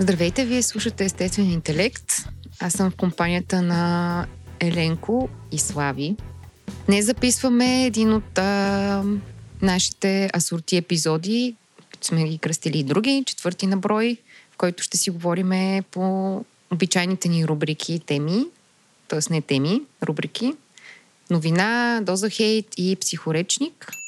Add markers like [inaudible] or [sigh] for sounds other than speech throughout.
Здравейте, вие слушате Естествен интелект. Аз съм в компанията на Еленко и Слави. Днес записваме един от а, нашите асорти епизоди, сме ги кръстили и други, четвърти на брой, в който ще си говорим по обичайните ни рубрики и теми, т.е. не теми, рубрики. Новина, доза хейт и психоречник –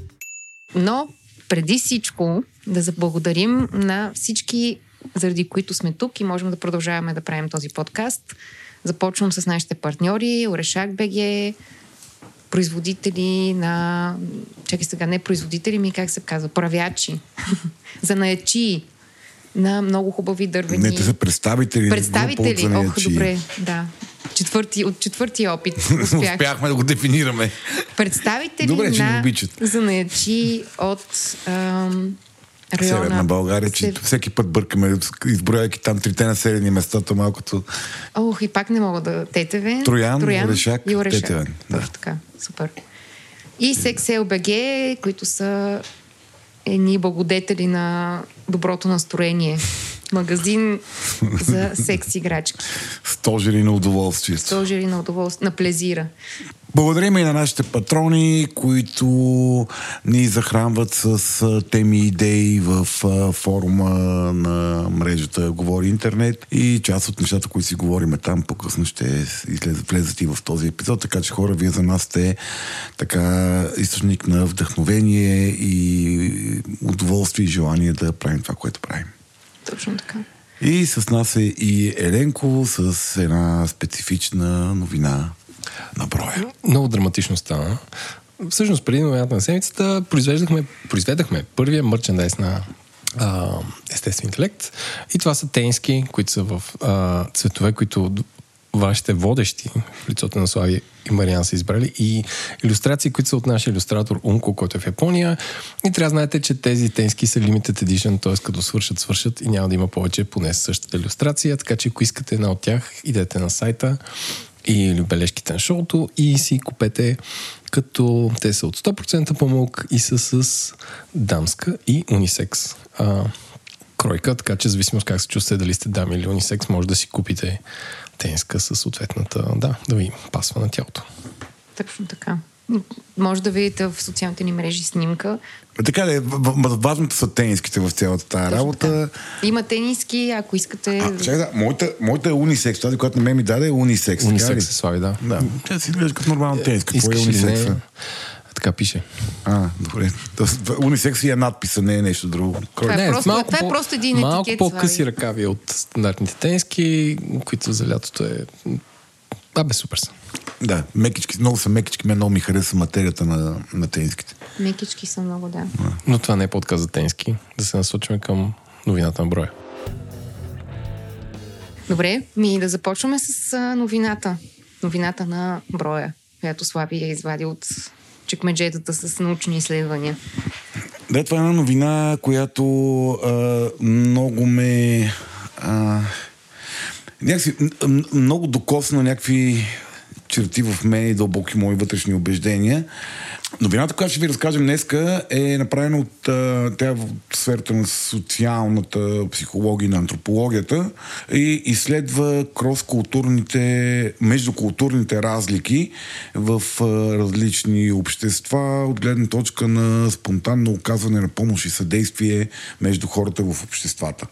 Но преди всичко да заблагодарим на всички, заради които сме тук и можем да продължаваме да правим този подкаст. Започвам с нашите партньори, Орешак БГ, производители на... Чакай сега, не производители ми, как се казва? Правячи. [laughs] Занаячи на много хубави дървени... Не, те са представители. Представители, ох, добре, да четвърти, от четвъртия опит [laughs] успях. Успяхме да го дефинираме. Представители Добре, че на занаячи от ам, района... Северна България, че Сев... всеки път бъркаме, изброяйки там трите населени местата, малкото... Ох, и пак не мога да... Тетеве, Троян, Троян Орешак, и Орешак. Тетевен. Да. Точно така, супер. И Сексел БГ, които са едни благодетели на доброто настроение магазин за секс играчки. Стожери на удоволствие. Стожери на удоволствие, на плезира. Благодарим и на нашите патрони, които ни захранват с теми и идеи в форума на мрежата Говори Интернет и част от нещата, които си говориме там, по-късно ще влезат и в този епизод, така че хора, вие за нас сте така източник на вдъхновение и удоволствие и желание да правим това, което правим. Точно така. И с нас е и Еленко с една специфична новина на броя. Много драматично стана. Всъщност, преди новината на седмицата, произвеждахме, произведахме първия мърчендайз на а, естествен интелект. И това са тенски, които са в а, цветове, които вашите водещи в лицото на Слави и Мариан са избрали и иллюстрации, които са от нашия иллюстратор Унко, който е в Япония. И трябва да знаете, че тези тенски са limited edition, т.е. като свършат, свършат и няма да има повече поне същата иллюстрация, така че ако искате една от тях, идете на сайта и бележките на шоуто и си купете като те са от 100% помолк и са с дамска и унисекс а, кройка, така че зависимост как се чувствате, дали сте дами или унисекс, може да си купите тениска с съответната, да, да ви пасва на тялото. Точно така. Може да видите в социалните ни мрежи снимка. Така ли, важното са тениските в цялата тази работа. Така. Има тениски, ако искате... А, чакай, да, моята, моята е унисекс, тази, която на мен ми даде е унисекс. Унисекс се слави, да. Да, тя си изглежда като нормална тениска. Какво е унисекс? Така пише. А, добре. Унисекс е надписа, не е нещо друго. Това е, не, просто, малко това е просто един етикет. Малко по-къси ръкави от стандартните тенски, които за лятото е... бе, супер са. Да, мекички, много са мекички, мен много ми хареса материята на, на тениските. Мекички са много, да. Но това не е подказ за тенски. Да се насочим към новината на броя. Добре, ми да започваме с новината. Новината на броя, която Слави е извадил от чекмеджетата с научни изследвания. Да, това е една новина, която а, много ме... А, някакси, много докосна някакви черти в мен и дълбоки мои вътрешни убеждения. Новината, която ще ви разкажем днеска е направена от тя в сферата на социалната психология на антропологията и изследва крос-културните, междукултурните разлики в различни общества от гледна точка на спонтанно оказване на помощ и съдействие между хората в обществата.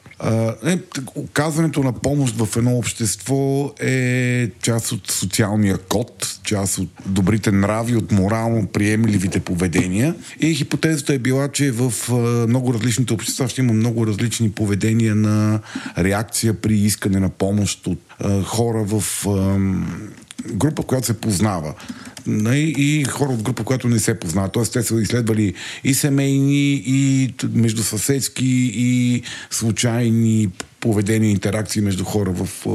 Е, оказването на помощ в едно общество е част от социалния код, част от добрите нрави, от морално приемли приемливите поведения. И хипотезата е била, че в много различните общества ще има много различни поведения на реакция при искане на помощ от хора в група, която се познава и хора от група, която не се познава. Тоест, те са изследвали и семейни, и междусъседски, и случайни поведение и интеракции между хора в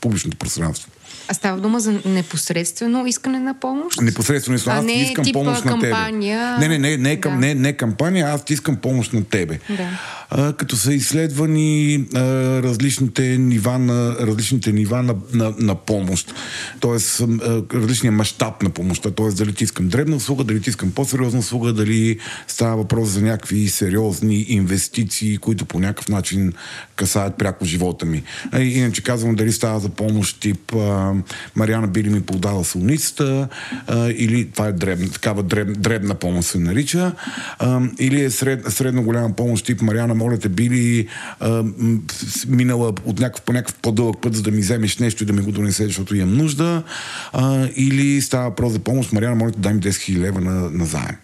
публичното пространство. А става дума за непосредствено искане на помощ? Непосредствено искам. А Аз не ти искам типа помощ на тебе. кампания. Не, не, не, не, към, Да. не, не кампания, аз ти искам помощ на тебе. Да. А, като са изследвани а, различните нива на, различните нива на, на, на помощ. Тоест, а, различния мащаб на помощта. Тоест, дали ти искам дребна услуга, дали ти искам по-сериозна услуга, дали става въпрос за някакви сериозни инвестиции, които по някакъв начин касаят пряко живота ми. А, иначе казвам, дали става за помощ тип а, Мариана Били ми подава солницата, а, или това е дребна, такава дреб, дребна помощ се нарича, а, или е сред, средно голяма помощ тип Мариана, моля те, Били а, минала от някакъв, по някакъв по-дълъг път, за да ми вземеш нещо и да ми го донесеш, защото имам нужда, а, или става въпрос за помощ, Мариана, моля те, дай ми 10 000 лева на, на заем.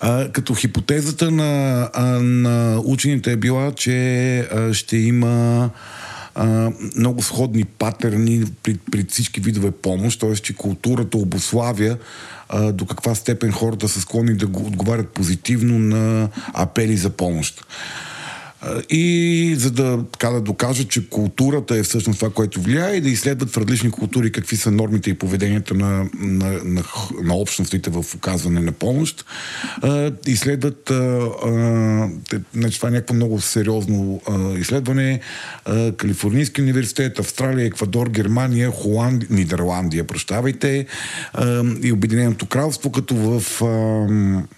А, като хипотезата на, а, на учените е била, че а, ще има много сходни патерни при, при всички видове помощ, т.е. че културата обославя а, до каква степен хората са склонни да го отговарят позитивно на апели за помощ. И за да, така да докажат, че културата е всъщност това, което влияе и да изследват в различни култури какви са нормите и поведенията на, на, на, на общностите в оказване на помощ, а, изследват, а, а, значи това е някакво много сериозно а, изследване, а, Калифорнийски университет, Австралия, Еквадор, Германия, Холандия, Нидерландия, прощавайте, а, и Обединеното кралство, като в... А,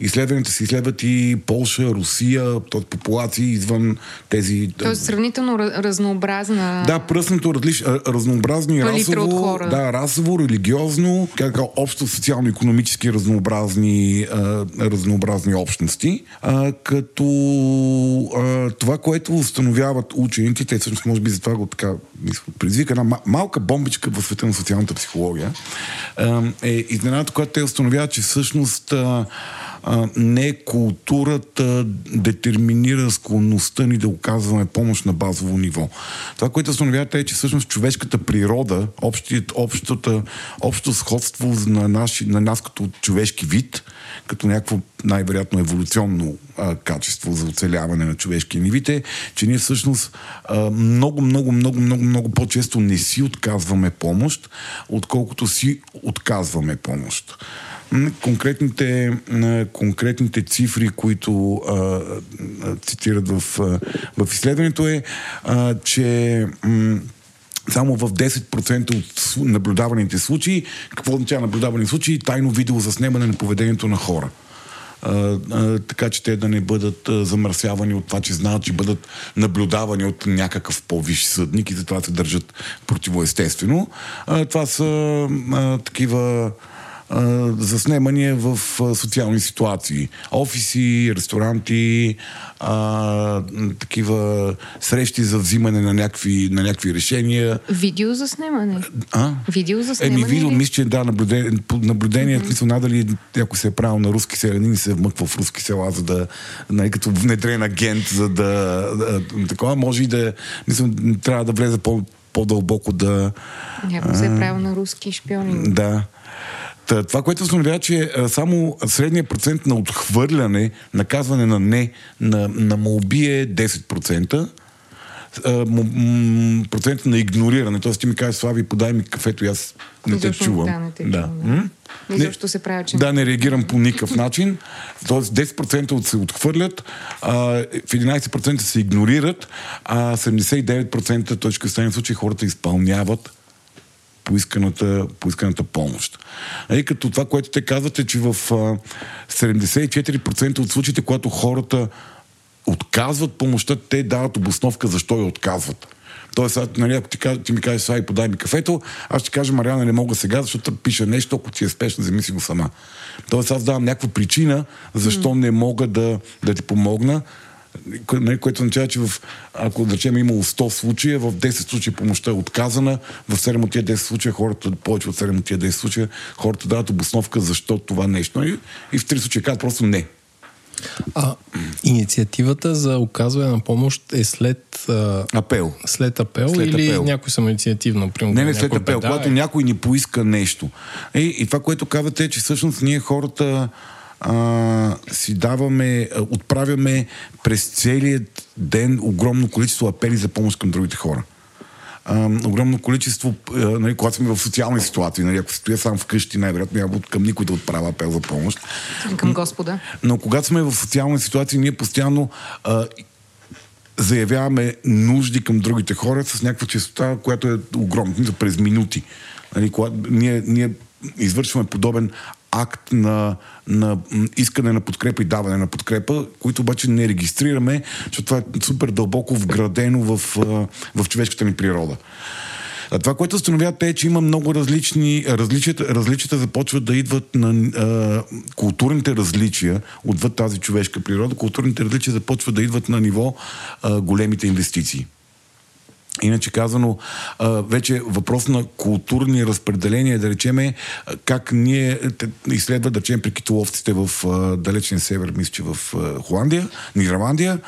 изследванията се изследват и Полша, Русия, т.е. популации извън тези... Тоест сравнително ра- разнообразна... Да, пръснато различ... разнообразни расово, да, расово, религиозно, как общо социално-економически разнообразни, а, разнообразни общности, а, като а, това, което установяват учените, те всъщност може би за това го така предизвика една ма- малка бомбичка в света на социалната психология, а, е изненадата, която те установяват, че всъщност а, не културата детерминира склонността ни да оказваме помощ на базово ниво. Това, което установявате е, че всъщност човешката природа, общият, общата, общо сходство на, наши, на нас като човешки вид, като някакво най-вероятно еволюционно а, качество за оцеляване на човешкия ни вид е, че ние всъщност много, много, много, много, много по-често не си отказваме помощ, отколкото си отказваме помощ. Конкретните, конкретните цифри, които а, цитират в, в изследването е, а, че м, само в 10% от наблюдаваните случаи, какво означава наблюдавани случаи? Тайно видео заснемане на поведението на хора. А, а, така че те да не бъдат а, замърсявани от това, че знаят, че бъдат наблюдавани от някакъв по-висш съдник и затова се държат противоестествено. А, това са а, такива а, заснемания в а, социални ситуации. Офиси, ресторанти, а, такива срещи за взимане на някакви, на някакви решения. Видео за снимане. А? Видео за снимане. Еми, видео, мисля, че да, наблюдение, наблюдение mm-hmm. смисъл, надали някой се е правил на руски селянин и се е вмъква в руски села, за да, нали, като внедрен агент, за да, да такова, може и да, мисля, трябва да влезе по, по-дълбоко да, Някой се е правил на руски шпиони. да. Та, това, което установява, че а, само средният процент на отхвърляне, наказване на не, на, на молби е 10%. А, м- м- процент на игнориране. Тоест ти ми кажеш, Слави, подай ми кафето и аз не те чувам. да, не те да. чувам, да. Изобщо се прави, че Да, не реагирам по никакъв начин. Тоест 10% от се отхвърлят, а, в 11% се игнорират, а 79% точка в случай хората изпълняват поисканата, поисканата помощ. И като това, което те казват е, че в а, 74% от случаите, когато хората отказват помощта, те дават обосновка защо я отказват. Тоест, нали, ако ти, ти ми кажеш, сай, подай ми кафето, аз ще кажа, Мариана, не мога сега, защото пише нещо, ако ти е спешно, вземи си го сама. Тоест, аз давам някаква причина, защо не мога да, да ти помогна, което означава, че в, ако да речем е имало 100 случая, в 10 случая помощта е отказана, в 7 от тия 10 случая хората, повече от 7 от тия 10 случая, хората дават обосновка защо това нещо. И, и в 3 случая казват просто не. А, инициативата за оказване на помощ е след, а, Апел. след апел След или апел. някой самоинициативно? Примерно, Не, не след апел, беда когато е- някой ни поиска нещо. И, и това, което казвате е, че всъщност ние хората а, си даваме, отправяме през целият ден огромно количество апели за помощ към другите хора. А, огромно количество, а, нали, когато сме в социални ситуации, нали, ако стоя сам вкъщи, най-вероятно няма към никой да отправя апел за помощ. Към Господа. Но когато сме в социални ситуации, ние постоянно а, заявяваме нужди към другите хора с някаква честота, която е огромна, през минути. Нали, когато ние, ние извършваме подобен акт на, на искане на подкрепа и даване на подкрепа, които обаче не регистрираме, защото това е супер дълбоко вградено в, в човешката ни природа. А това, което установяват е, че има много различни, различията, различията започват да идват на а, културните различия отвъд тази човешка природа, културните различия започват да идват на ниво а, големите инвестиции. Иначе казано, вече въпрос на културни разпределения, да речеме, как ние изследват, да речем, при китоловците в далечния север, мисля, че в Холандия, Нидерландия,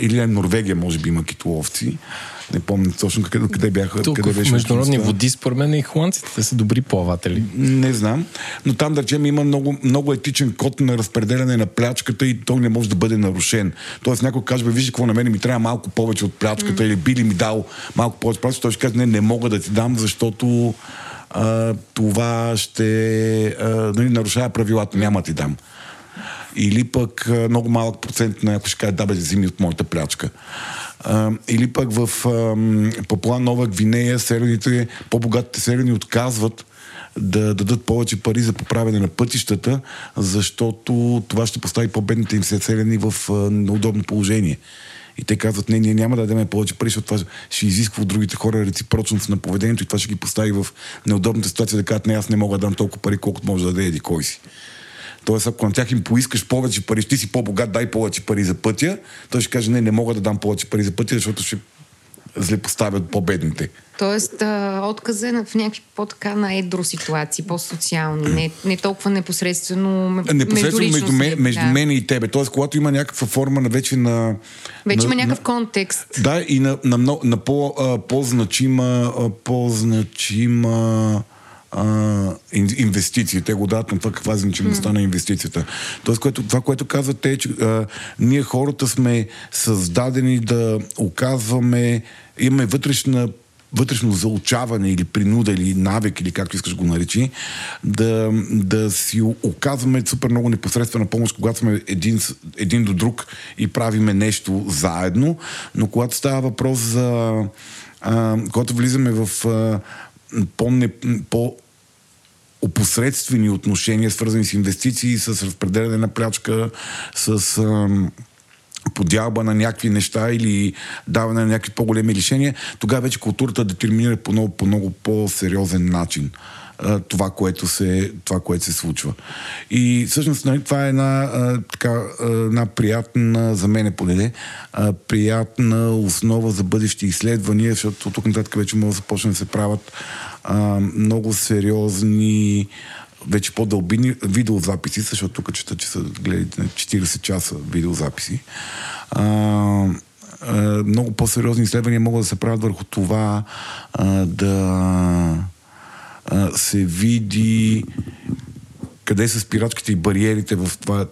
или Норвегия, може би има китоловци не помня точно къде, къде бяха. Тук къде беше в международни води, според мен и холандците са добри плаватели. Не знам. Но там, да речем, има много, много етичен код на разпределяне на плячката и той не може да бъде нарушен. Тоест някой каже, бе, виж какво на мен ми трябва малко повече от плячката mm. или би ли ми дал малко повече плячката, той ще каже, не, не мога да ти дам, защото а, това ще а, нали, нарушава правилата, няма ти дам. Или пък много малък процент на някой ще каже, да бе, вземи от моята плячка. Или пък в Папуа Нова Гвинея селените, по-богатите селени отказват да дадат повече пари за поправяне на пътищата, защото това ще постави по-бедните им селени в неудобно положение. И те казват, не, ние няма да дадем повече пари, защото това ще изисква от другите хора реципрочност на поведението и това ще ги постави в неудобната ситуация да кажат, не, аз не мога да дам толкова пари, колкото може да даде еди кой си. Тоест, ако на тях им поискаш повече пари, ти си по-богат, дай повече пари за пътя, той ще каже, не, не мога да дам повече пари за пътя, защото ще злепоставят по-бедните. Тоест, а, отказа е в някакви по-така на едро ситуации, по-социални, не, не толкова непосредствено, непосредствено между, между, между да. мен и тебе. Тоест, когато има някаква форма на вече на... Вече на, има някакъв на, контекст. Да, и на, на, на, на по, а, по-значима, а, по-значима а, инвестиции. Те го дадат на това каква е значимостта mm. на инвестицията. Тоест, което, това, което казват е, че а, ние хората сме създадени да оказваме, имаме вътрешна вътрешно заучаване или принуда или навик или както искаш го наречи, да, да си оказваме супер много непосредствена помощ, когато сме един, един до друг и правиме нещо заедно, но когато става въпрос за а, когато влизаме в а, по-не, по опосредствени отношения, свързани с инвестиции, с разпределяне на плячка, с ам, подялба на някакви неща или даване на някакви по-големи решения, тогава вече културата детерминира по много, по много по-сериозен начин това, което се, това, което се случва. И всъщност нали, това е една, а, така, една приятна, за мен поне, а, приятна основа за бъдещи изследвания, защото тук нататък вече може да започне да се правят а, много сериозни вече по-дълбини видеозаписи, защото тук чета, че са гледали 40 часа видеозаписи. А, а, много по-сериозни изследвания могат да се правят върху това а, да а, се види къде са спирачките и бариерите в това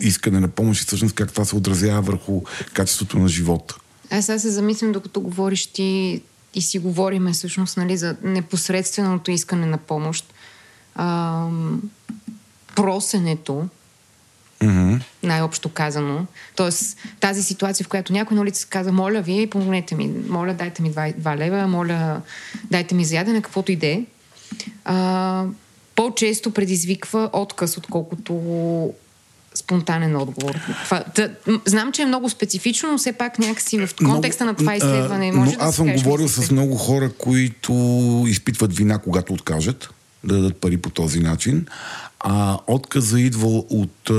искане на помощ и всъщност как това се отразява върху качеството на живота. Аз сега се замислям, докато говориш ти и си говориме всъщност нали, за непосредственото искане на помощ. А, просенето, Mm-hmm. Най-общо казано. Тоест, тази ситуация, в която някой на улица каза, моля ви, помогнете ми, моля, дайте ми 2, 2 лева, моля, дайте ми за ядене, каквото иде, а, по-често предизвиква отказ, отколкото спонтанен отговор. Това, да, знам, че е много специфично, но все пак някакси в контекста много, на това изследване може а, да Аз съм говорил с много хора, които изпитват вина, когато откажат да дадат пари по този начин. А отказа идва от...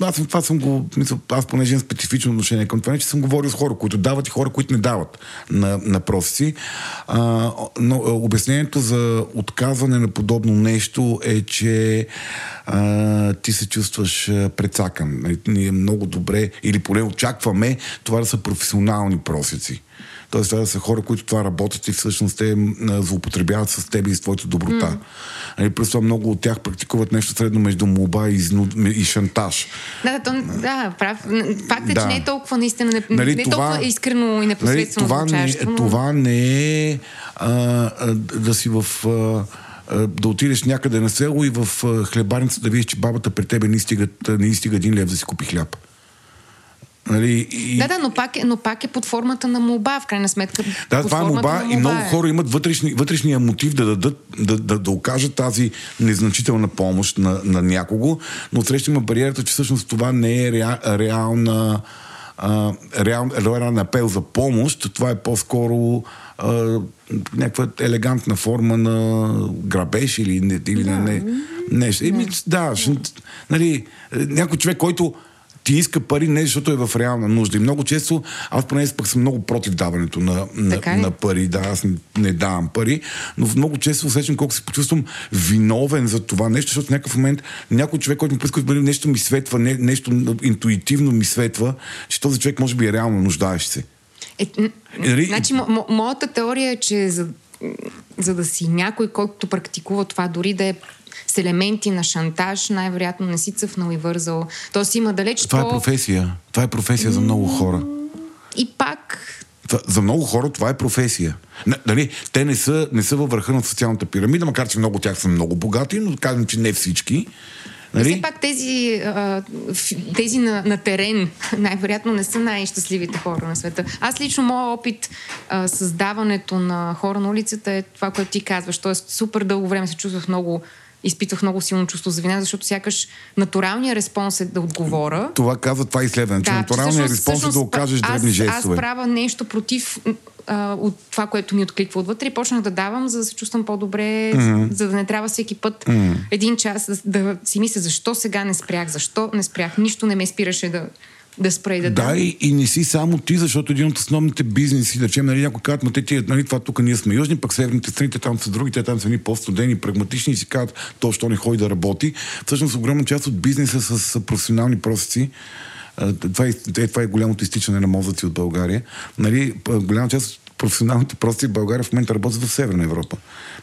Аз това съм го... Мисля, аз понеже имам специфично отношение към това, не, че съм говорил с хора, които дават и хора, които не дават на, на професи. А, но обяснението за отказване на подобно нещо е, че а, ти се чувстваш прецакан. Ние много добре, или поне очакваме това да са професионални просици. Тоест, това са хора, които това работят и всъщност те злоупотребяват с теб и с твоята доброта. Нали, Плюс това много от тях практикуват нещо средно между молба и, изнуд... и шантаж. Да, да, то, да, прав. Факт е, Да. че не е толкова наистина, не, Нали, не е това- толкова искрено и Нали, непосредствено това, не, но... това не е а, а, да си в... А, да отидеш някъде на село и в хлебарница да видиш, че бабата при тебе не стига, не стига един лев да си купи хляб. Нали, и, Да, да, но пак, е, но пак е под формата на молба, в крайна сметка. Да, това е на и много е. хора имат вътрешни, вътрешния мотив да дадат, да, да, да окажат тази незначителна помощ на, на някого, но срещу има бариерата, че всъщност това не е реа, реална а, реал, реален апел за помощ, това е по-скоро а, някаква елегантна форма на грабеж или, или да. на не, нещо. Еми, да, ще, нали, някой човек, който ти иска пари не защото е в реална нужда. И много често, аз поне пък съм много против даването на, на, на пари. Да, аз не, не давам пари, но много често усещам колко се почувствам виновен за това нещо, защото в някакъв момент някой човек, който ми поиска пари, нещо ми светва, не, нещо интуитивно ми светва, че този човек може би е реално нуждаещ се. Е, Нали? значи, мо, моята теория е, че за, за да си някой, който практикува това, дори да е с елементи на шантаж, най-вероятно не си цъфнал и вързал. Тоест има далеч Това е по... професия. Това е професия за много хора. И пак... За много хора това е професия. Нали, те не са, не са във върха на социалната пирамида, макар че много от тях са много богати, но казвам, че не всички. Нали? Все пак тези, тези на, на терен [laughs] най-вероятно не са най-щастливите хора на света. Аз лично моят опит създаването на хора на улицата е това, което ти казваш. Тоест супер дълго време се чувствах много изпитвах много силно чувство за вина, защото сякаш натуралният респонс е да отговоря. Това казва това изследване, че че натуралният всъщност- респонс е да окажеш аз, дребни жестове. Аз правя нещо против а, от това, което ми откликва отвътре и почнах да давам, за да се чувствам по-добре, mm-hmm. за да не трябва всеки път mm-hmm. един час да, да си мисля защо сега не спрях, защо не спрях, нищо не ме спираше да, да спра и да, Да, и, и не си само ти, защото един от основните бизнеси, да речем, нали, някой казват, ма те тия, нали, това тук ние сме южни, пък северните страни, те там са други, те там са ни по-студени, прагматични и си казват, то, що не ходи да работи. Всъщност, огромна част от бизнеса с професионални процеси, а, това е, това е голямото изтичане на мозъци от България. Нали, голяма част от професионалните процеси в България в момента работят в Северна Европа.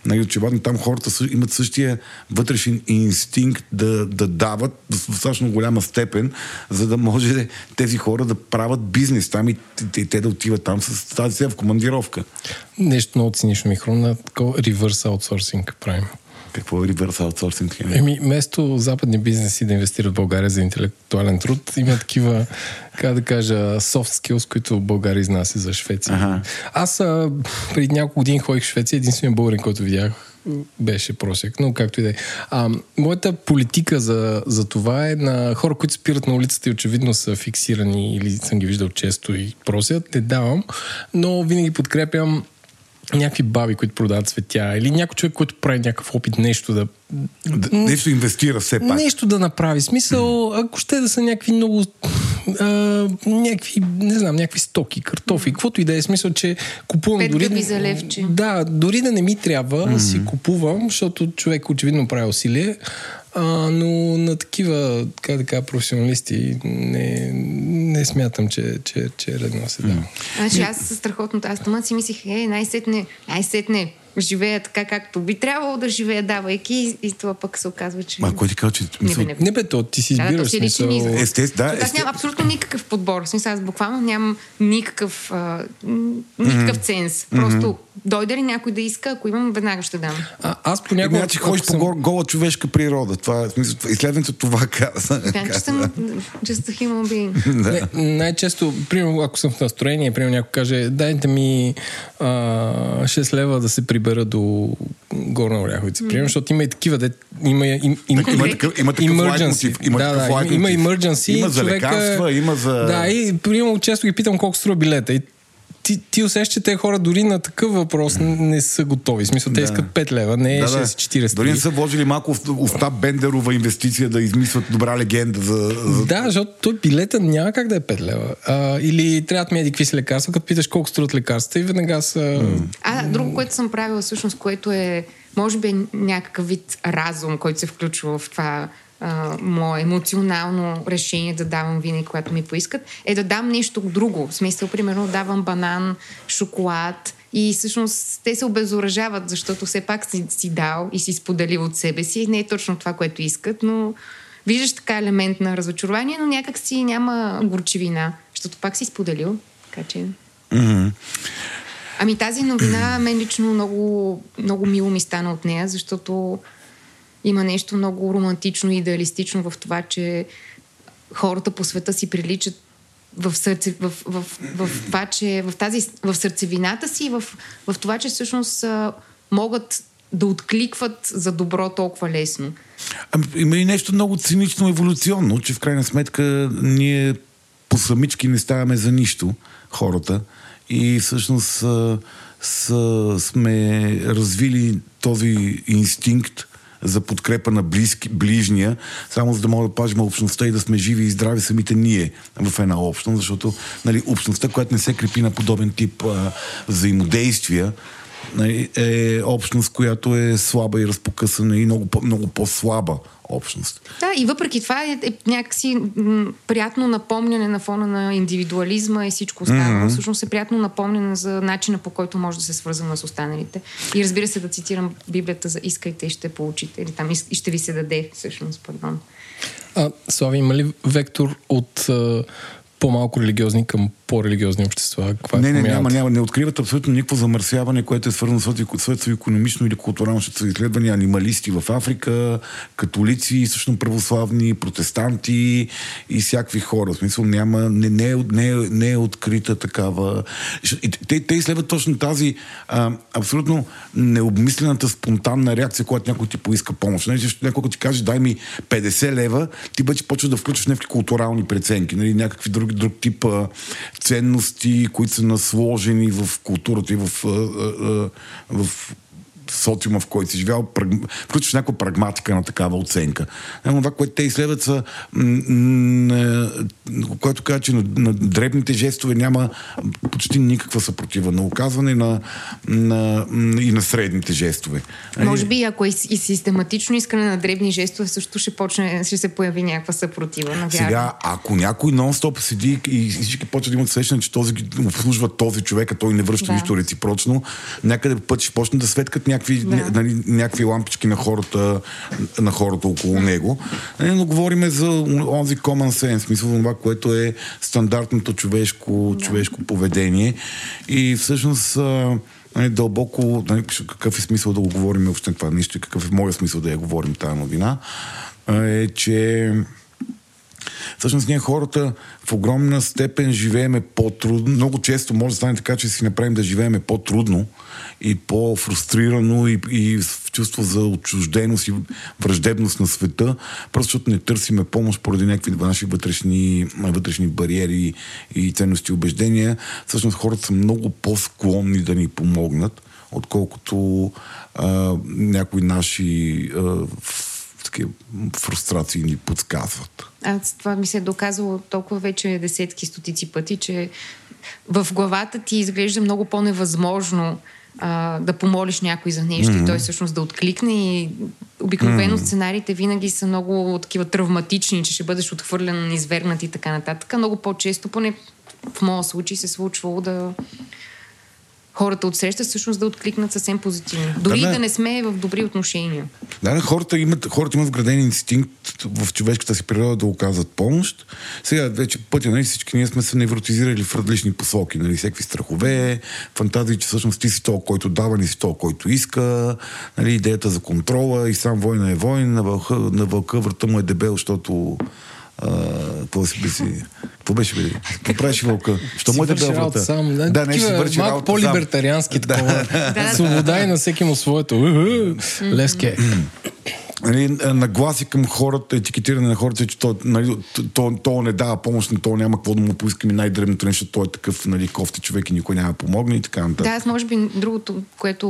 Нали, очевидно там хората имат същия вътрешен инстинкт да, да дават в достатъчно голяма степен, за да може тези хора да правят бизнес там и те, те да отиват там с тази в командировка. Нещо много цинично ми хрумна, такова реверс аутсорсинг правим. Какво е реверс аутсорсинг? Еми, вместо западни бизнеси да инвестират в България за интелектуален труд, има такива, как да кажа, soft skills, които България изнася за Швеция. Ага. Аз а, преди няколко години ходих в Швеция, единственият българин, който видях беше просек, но както и да е. Моята политика за, за това е на хора, които спират на улицата и очевидно са фиксирани или съм ги виждал често и просят, не давам, но винаги подкрепям някакви баби, които продават цветя или някой човек, който прави някакъв опит нещо да... Да, нещо инвестира все пак. Нещо да направи. Смисъл, ако ще да са някакви много... А, някакви, не знам, някакви стоки, картофи, каквото и да е. Смисъл, че купувам Пет дори... за левче. Да, дори да не ми трябва, mm-hmm. си купувам, защото човек очевидно прави усилие. А, но на такива, как да кажа, професионалисти не, не смятам, че, че, че е редно да се дава. Значи аз със страхотното, аз тъмът си мислих, е, най-сетне, най-сетне живея така, както би трябвало да живея, давайки и, и това пък се оказва, че... Ма кой ти казва, че... Не, мисъл, бе, не, Не бе, то ти си Да, да, избираш то си личен смисъл... избор. Да. Аз нямам абсолютно никакъв подбор. В смисъл, аз буквално нямам никакъв, а, никакъв ценз. Просто дойде ли някой да иска, ако имам, веднага ще дам. А, аз понякога... Значи ходиш по съм- гол- гола човешка природа. Това е. Изследването това каза. Така че съм just a human being. [laughs] Не, най-често, примерно, ако съм в настроение, примерно някой каже, дайте ми а, 6 лева да се прибера до Горна Оряховица. Примерно, защото има и такива, де, има, им, им, Так, има такъв- има такъв има да, такъв да, има, има emergency. Има за човека- лекарства, има за- Да, и примерно често ги питам колко струва билета. И ти, ти усещаш, че те хора дори на такъв въпрос не са готови. В смисъл, те Да. искат 5 лева, не Да, да. 6,40. Дори не са вложили малко в уста Бендерова инвестиция да измислят добра легенда за... за... Да, защото той билета няма как да е 5 лева. А, или трябва да ми еди какви си лекарства, като питаш колко струват лекарства и веднага са... А, друго, което съм правила всъщност, което е, може би е някакъв вид разум, който се включва в това а, мое емоционално решение да давам винаги, когато ми поискат, е да дам нещо друго. В смисъл, примерно, давам банан, шоколад и всъщност те се обезоръжават, защото все пак си, си дал и си споделил от себе си. Не е точно това, което искат, но виждаш така елемент на разочарование, но някак си няма горчивина, защото пак си споделил. Така че... Mm-hmm. Ами тази новина мен лично много, много мило ми стана от нея, защото има нещо много романтично и идеалистично в това, че хората по света си приличат в, сърце, в, в, в, в това, че в, тази, в сърцевината си, в, в това, че всъщност а, могат да откликват за добро толкова лесно. Ами, има и нещо много цинично еволюционно, че в крайна сметка ние по самички не ставаме за нищо, хората. И всъщност с, с, сме развили този инстинкт за подкрепа на близки, ближния, само за да мога да пазим общността и да сме живи и здрави самите ние в една общност, защото нали, общността, която не се крепи на подобен тип а, взаимодействия, нали, е общност, която е слаба и разпокъсана и много, много по-слаба общност. Да, и въпреки това е, е някакси м- приятно напомняне на фона на индивидуализма и всичко останало. Mm-hmm. Всъщност е приятно напомняне за начина по който може да се свързваме с останалите. И разбира се да цитирам Библията за искайте и ще получите. Или там и ще ви се даде всъщност, пардон. А, Слави, има ли вектор от по-малко религиозни към по-религиозни общества? Каква е не, не, няма, няма. Не откриват абсолютно никакво замърсяване, което е свързано с социо-економично или културално. Ще са изследвани анималисти в Африка, католици, също православни, протестанти и всякакви хора. В смисъл няма, не, не, е, не, е, не е открита такава. Те, те изследват точно тази а, абсолютно необмислената спонтанна реакция, когато някой ти поиска помощ. Нали, някой ти каже, дай ми 50 лева, ти вече почваш да включваш някакви културални преценки, нали, някакви друг, друг тип а, ценности, които са насложени в културата и в, в, в социума, в който си живял, включваш някаква прагматика на такава оценка. Но това, което те изследват са, което казва, че на, на дребните жестове няма почти никаква съпротива на оказване на, на, и на средните жестове. Може би, ако е и систематично искане на дребни жестове, също ще почне, ще се появи някаква съпротива. Навярно. Сега, ако някой нон-стоп седи и всички почват да имат срещане, че този обслужва този човек, а той не връща да. нищо реципрочно, някъде път ще почне да светкат някакви, да. нали, някакви лампички на хората, на хората около него. Нали, но говорим за онзи common sense, смисъл това, което е стандартното човешко, да. човешко поведение. И всъщност нали, дълбоко, нали, какъв е смисъл да го говорим въобще това нещо какъв е моят смисъл да я говорим тази новина, е, че Всъщност ние хората в огромна степен живееме по-трудно. Много често може да стане така, че си направим да живееме по-трудно и по-фрустрирано и, и в чувство за отчужденост и враждебност на света, просто защото не търсиме помощ поради някакви наши вътрешни, вътрешни бариери и ценности и убеждения. Всъщност хората са много по-склонни да ни помогнат, отколкото а, някои наши а, такива фрустрации ни подсказват. Аз това ми се е доказало толкова вече десетки, стотици пъти, че в главата ти изглежда много по-невъзможно а, да помолиш някой за нещо mm-hmm. и той всъщност да откликне и обикновено mm-hmm. сценариите винаги са много такива травматични, че ще бъдеш отхвърлен, извергнат и така нататък. Много по-често, поне в моят случай се случвало да хората от среща всъщност да откликнат съвсем позитивно. Дори да, да. да не сме в добри отношения. Да, да хората, имат, хората имат вграден инстинкт в човешката си природа да оказват помощ. Сега вече пътя, нали, всички ние сме се невротизирали в различни посоки, нали, всеки страхове, фантазии, че всъщност ти си то, който дава, не си то, който иска, нали, идеята за контрола и сам война е война, на вълка, на вълка врата му е дебел, защото какво си си... Какво беше, бе? Какво правиш вълка? Що му е да работа? Сам, да, да не си върши малко работа по-либертариански такова. Свобода и на всеки му своето. Леске. Нали, нагласи към хората, етикетиране на хората, че то, нали, то, то, то не дава помощ, но то няма какво да му поискаме най-дребното нещо, той е такъв нали, кофти човек и никой няма да помогне и така нататък. Да, аз може би другото, което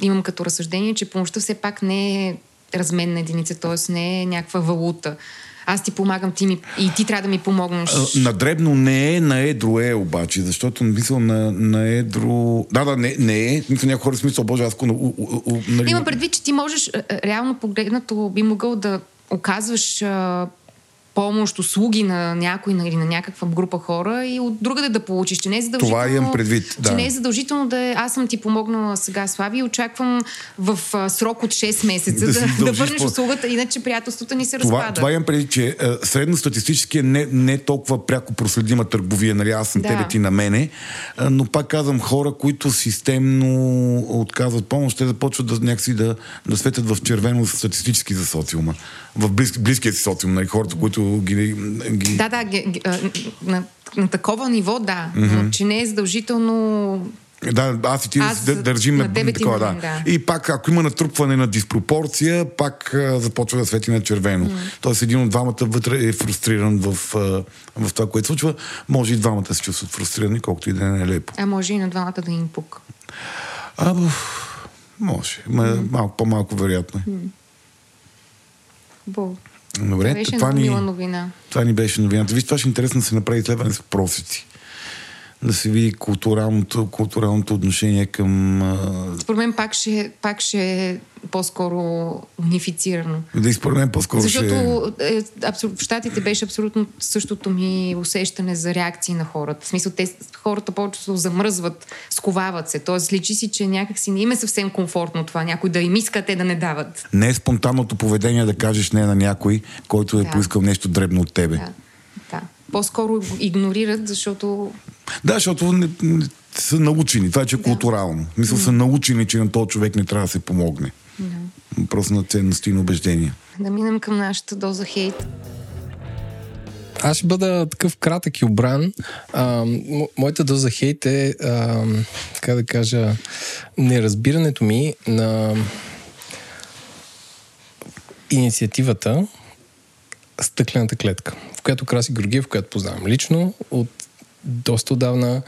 имам като разсъждение, че помощта все пак не е разменна единица, т.е. не е някаква валута аз ти помагам ти ми, и ти трябва да ми помогнеш. На дребно не е, на едро е обаче, защото мисъл на, на едро... Да, да, не, не е. Мисля, някои хора смисъл, боже, аз... Нали... Има предвид, че ти можеш, реално погледнато, би могъл да оказваш а, помощ, услуги на някой на- или на някаква група хора и от другаде да получиш, че не е задължително. Това имам предвид, да. Че не е задължително да е, аз съм ти помогнала сега, Слави, и очаквам в а, срок от 6 месеца [laughs] Да да, да, върнеш по- услугата, иначе приятелството ни се Това, разпада. това имам преди, че е, средностатистически е не, не толкова пряко проследима търговия, нали, аз съм Да. тебе ти на мене, а, но пак казвам, хора, които системно отказват помощ, те започват да, някакси да, да светят в червено статистически за социума. В близки, близкия си социум, нали, хората, които ги... ги... Да, да, ге- а, на, на такова ниво, да. Но че не е задължително Да, аз и ти Аз да, държим на на, такова, да. И пак, ако има натрупване на диспропорция, пак а, започва да свети на червено. Mm. Тоест, един от двамата вътре е фрустриран в, а, в това, което случва. Може и двамата се чувстват фрустрирани, колкото и да не е лепо. А може и на двамата да им пук. А, може. Ма, малко, по-малко вероятно е. Бо. Добре, Беше това ни, новина. това ни беше новината. Виж, това ще е интересно да се направи изследване с просеци. Да се види културалното, културалното отношение към... Според мен пак ще, пак ще е по-скоро унифицирано. да според мен по-скоро ще... Защото е, абсол... в Штатите беше абсолютно същото ми усещане за реакции на хората. В смисъл, те, хората повечето замръзват, сковават се. Тоест, личи си, че някакси не им е съвсем комфортно това. Някой да им иска, те да не дават. Не е спонтанното поведение да кажеш не на някой, който е Да. поискал нещо дребно от тебе. Да. Да. По-скоро игнорират, защото Да, защото не, не, са научени. Това е, че е културално. Мисля, са научени, че на този човек не трябва да се помогне. Просто на ценности и на убеждения. да минем към нашата доза хейт. Аз ще бъда такъв кратък и обран. А, мо- моята доза хейт е, а, как да кажа, неразбирането ми на инициативата Стъклената клетка, в която Краси Георгиев, която познавам лично от доста отдавна.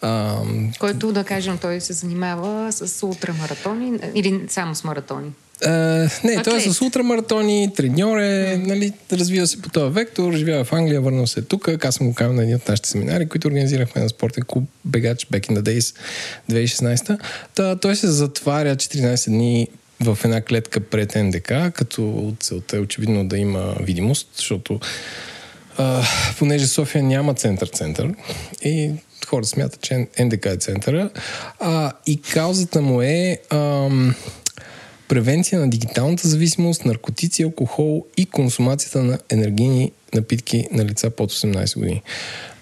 А, Който, да кажем, той се занимава с ултрамаратони или само с маратони. А, не, той е Атлет. с ултрамаратони, треньор е, нали, развива се по този вектор, живява в Англия, върнал се тук. Аз съм го казал на един от нашите семинари, които организирахме на спортен клуб Бегач Back in the Days 2016. Та, той се затваря 14 дни в една клетка пред НДК, като целта е очевидно да има видимост, защото а, понеже София няма център-център и хората смятат, че НДК е центъра. А, и каузата му е ам, превенция на дигиталната зависимост, наркотици, алкохол и консумацията на енергийни напитки на лица под 18 години.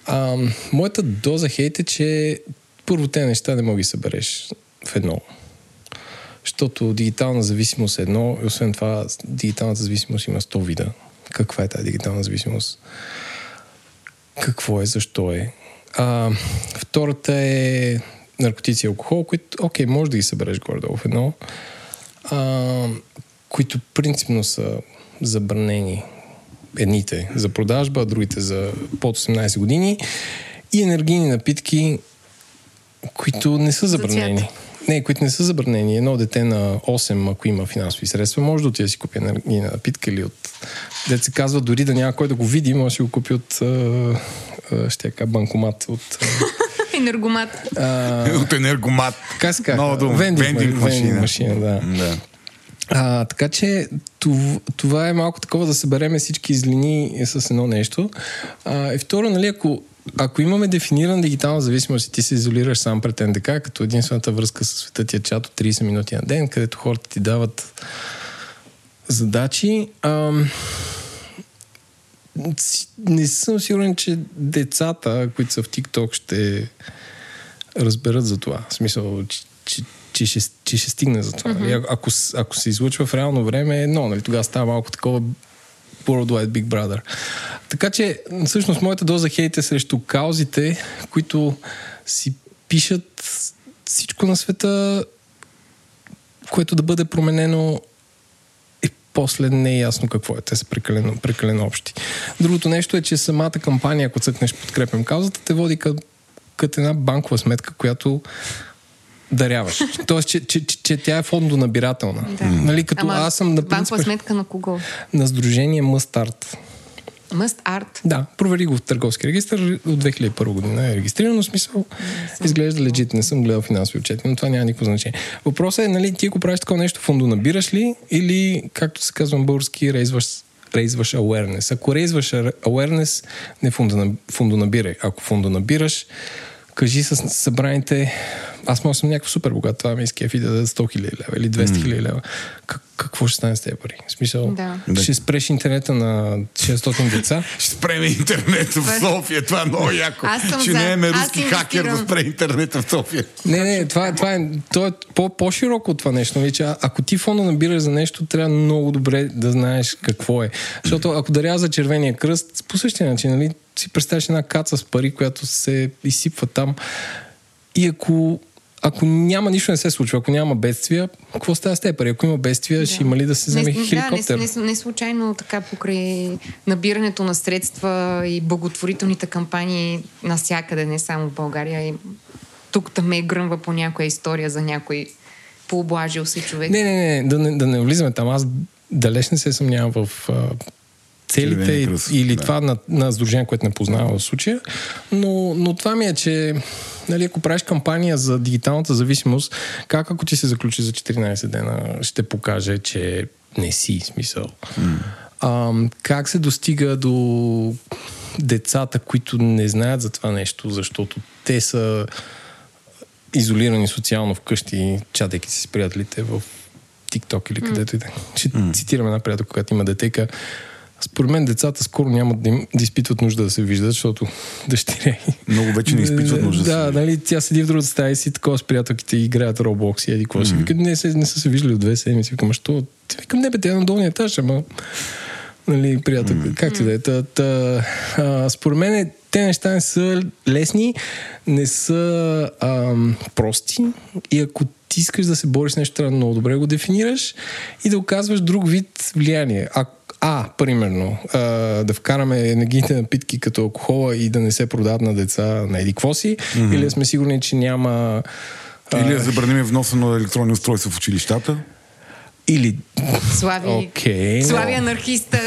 А, моята доза хейт е, че първо те неща не мога да събереш в едно. Защото дигитална зависимост е едно и освен това дигиталната зависимост има 100 вида. Каква е тази дигитална зависимост? Какво е, защо е? А, втората е наркотици и алкохол, които, окей, може да ги събереш горе-долу в едно, а, които принципно са забранени едните за продажба, другите за под 18 години и енергийни напитки, които не са забранени. цвят. Не, които не са забранени. Едно дете на 8, ако има финансови средства, може да отиде да си купи енергийна напитка или от... Дет се казва, дори да няма кой да го види, може да си го купи от а, а, ще кажа, банкомат. От, [laughs] Енергомат. а, [laughs] От енергомат. как се казва? Вендинг, Вендинг ма- машина. машина, да. да. А, така че това, това е малко такова да събереме всички злини с едно нещо. А, и второ, нали, ако, ако имаме дефинирана дигитална зависимост и ти се изолираш сам пред НДК, като единствената връзка с света ти е чат от 30 минути на ден, където хората ти дават задачи, ам, не съм сигурен, че децата, които са в TikTok, ще разберат за това. В смисъл, че, че, че, ще, че ще стигне за това. Mm-hmm. Ако, с- ако се излъчва в реално време, е едно, нали? тогава става малко такова Worldwide Big Brother. Така че, всъщност, моята доза хейт е срещу каузите, които си пишат всичко на света, което да бъде променено и после не е ясно какво е. Те са прекалено, прекалено общи. Другото нещо е, че самата кампания, ако цъкнеш подкрепям каузата, те води като, като една банкова сметка, която даряваш. Тоест, че, че, че, че тя е фондонабирателна. Да. Нали, като Ама аз съм на банкова принцип сметка на кого? на сдружение Мъстарт. Must Art. Да, провери го в търговски регистр от 2001 година е регистрирано смисъл. Изглежда легит, не съм гледал финансови отчети, но това няма никакво значение. Въпросът е, нали, ти ако правиш такова нещо, фондо набираш ли или, както се казва български, рейзваш рейзваш awareness. Ако рейзваш awareness, не фондо, фондо набирай. Ако фондо набираш, кажи с събраните, аз може съм някакво супер богат, това ми иска и да даде 100 хиляди лева или 200 хиляди лева. Как, какво ще стане с тези пари? В смисъл, Да. ще спреш интернета на 600 деца. [laughs] Ще спреме интернет в София. Това е много яко. Аз съм Ще за. не е Аз руски хакер да спре интернета в София. Не, не, това, това е, то е по, по-широко от това нещо. Че а- ако ти фонда набираш за нещо, трябва много добре да знаеш какво е. Защото ако даря за червения кръст, по същия начин, нали, си представяш една каца с пари, която се изсипва там. И ако, ако няма нищо не се случва, ако няма бедствия, какво става с тези пари? Ако има бедствия, ще има ли да се вземе хеликоптер? Да, не, не, не случайно така покрай набирането на средства и благотворителните кампании навсякъде, не само в България. И тук там ме гръмва по някоя история за някой пооблажил се човек. Не, не, не, да не, да не влизаме там. Аз далеч не се съмнявам в а, целите или да. това на, на сдружение, което не познава в случая. Но, но това ми е, че нали, ако правиш кампания за дигиталната зависимост, как ако ти се заключи за 14 дена, ще покаже, че не си смисъл. А, как се достига до децата, които не знаят за това нещо, защото те са изолирани социално вкъщи, чатайки си с приятелите в TikTok или където и да. е. Ще цитирам една приятелка, която има детека. Според мен децата скоро няма да, им, да изпитват нужда да се виждат, защото [laughs] дъщеря Много вече не изпитват нужда да се Да, виждат. нали, тя седи в другата стая и си такова с приятелките и играят Roblox и еди какво си. Вика, не, се, не са се виждали от две седмици. Викам, що? Ти Викам, не бе, тя е на долния етаж, ама нали, приятелка, как ти да е. Та, та, а, според мен те неща не са лесни, не са ам, прости и ако ти искаш да се бориш с нещо, трябва много добре да го дефинираш и да оказваш друг вид влияние. А, а примерно, а, да вкараме енергийните напитки като алкохола и да не се продават на деца на еди си, mm-hmm. или да сме сигурни, че няма... Или да забраним вноса на електронни устройства в училищата. Или... Слави, но- Слави анархиста.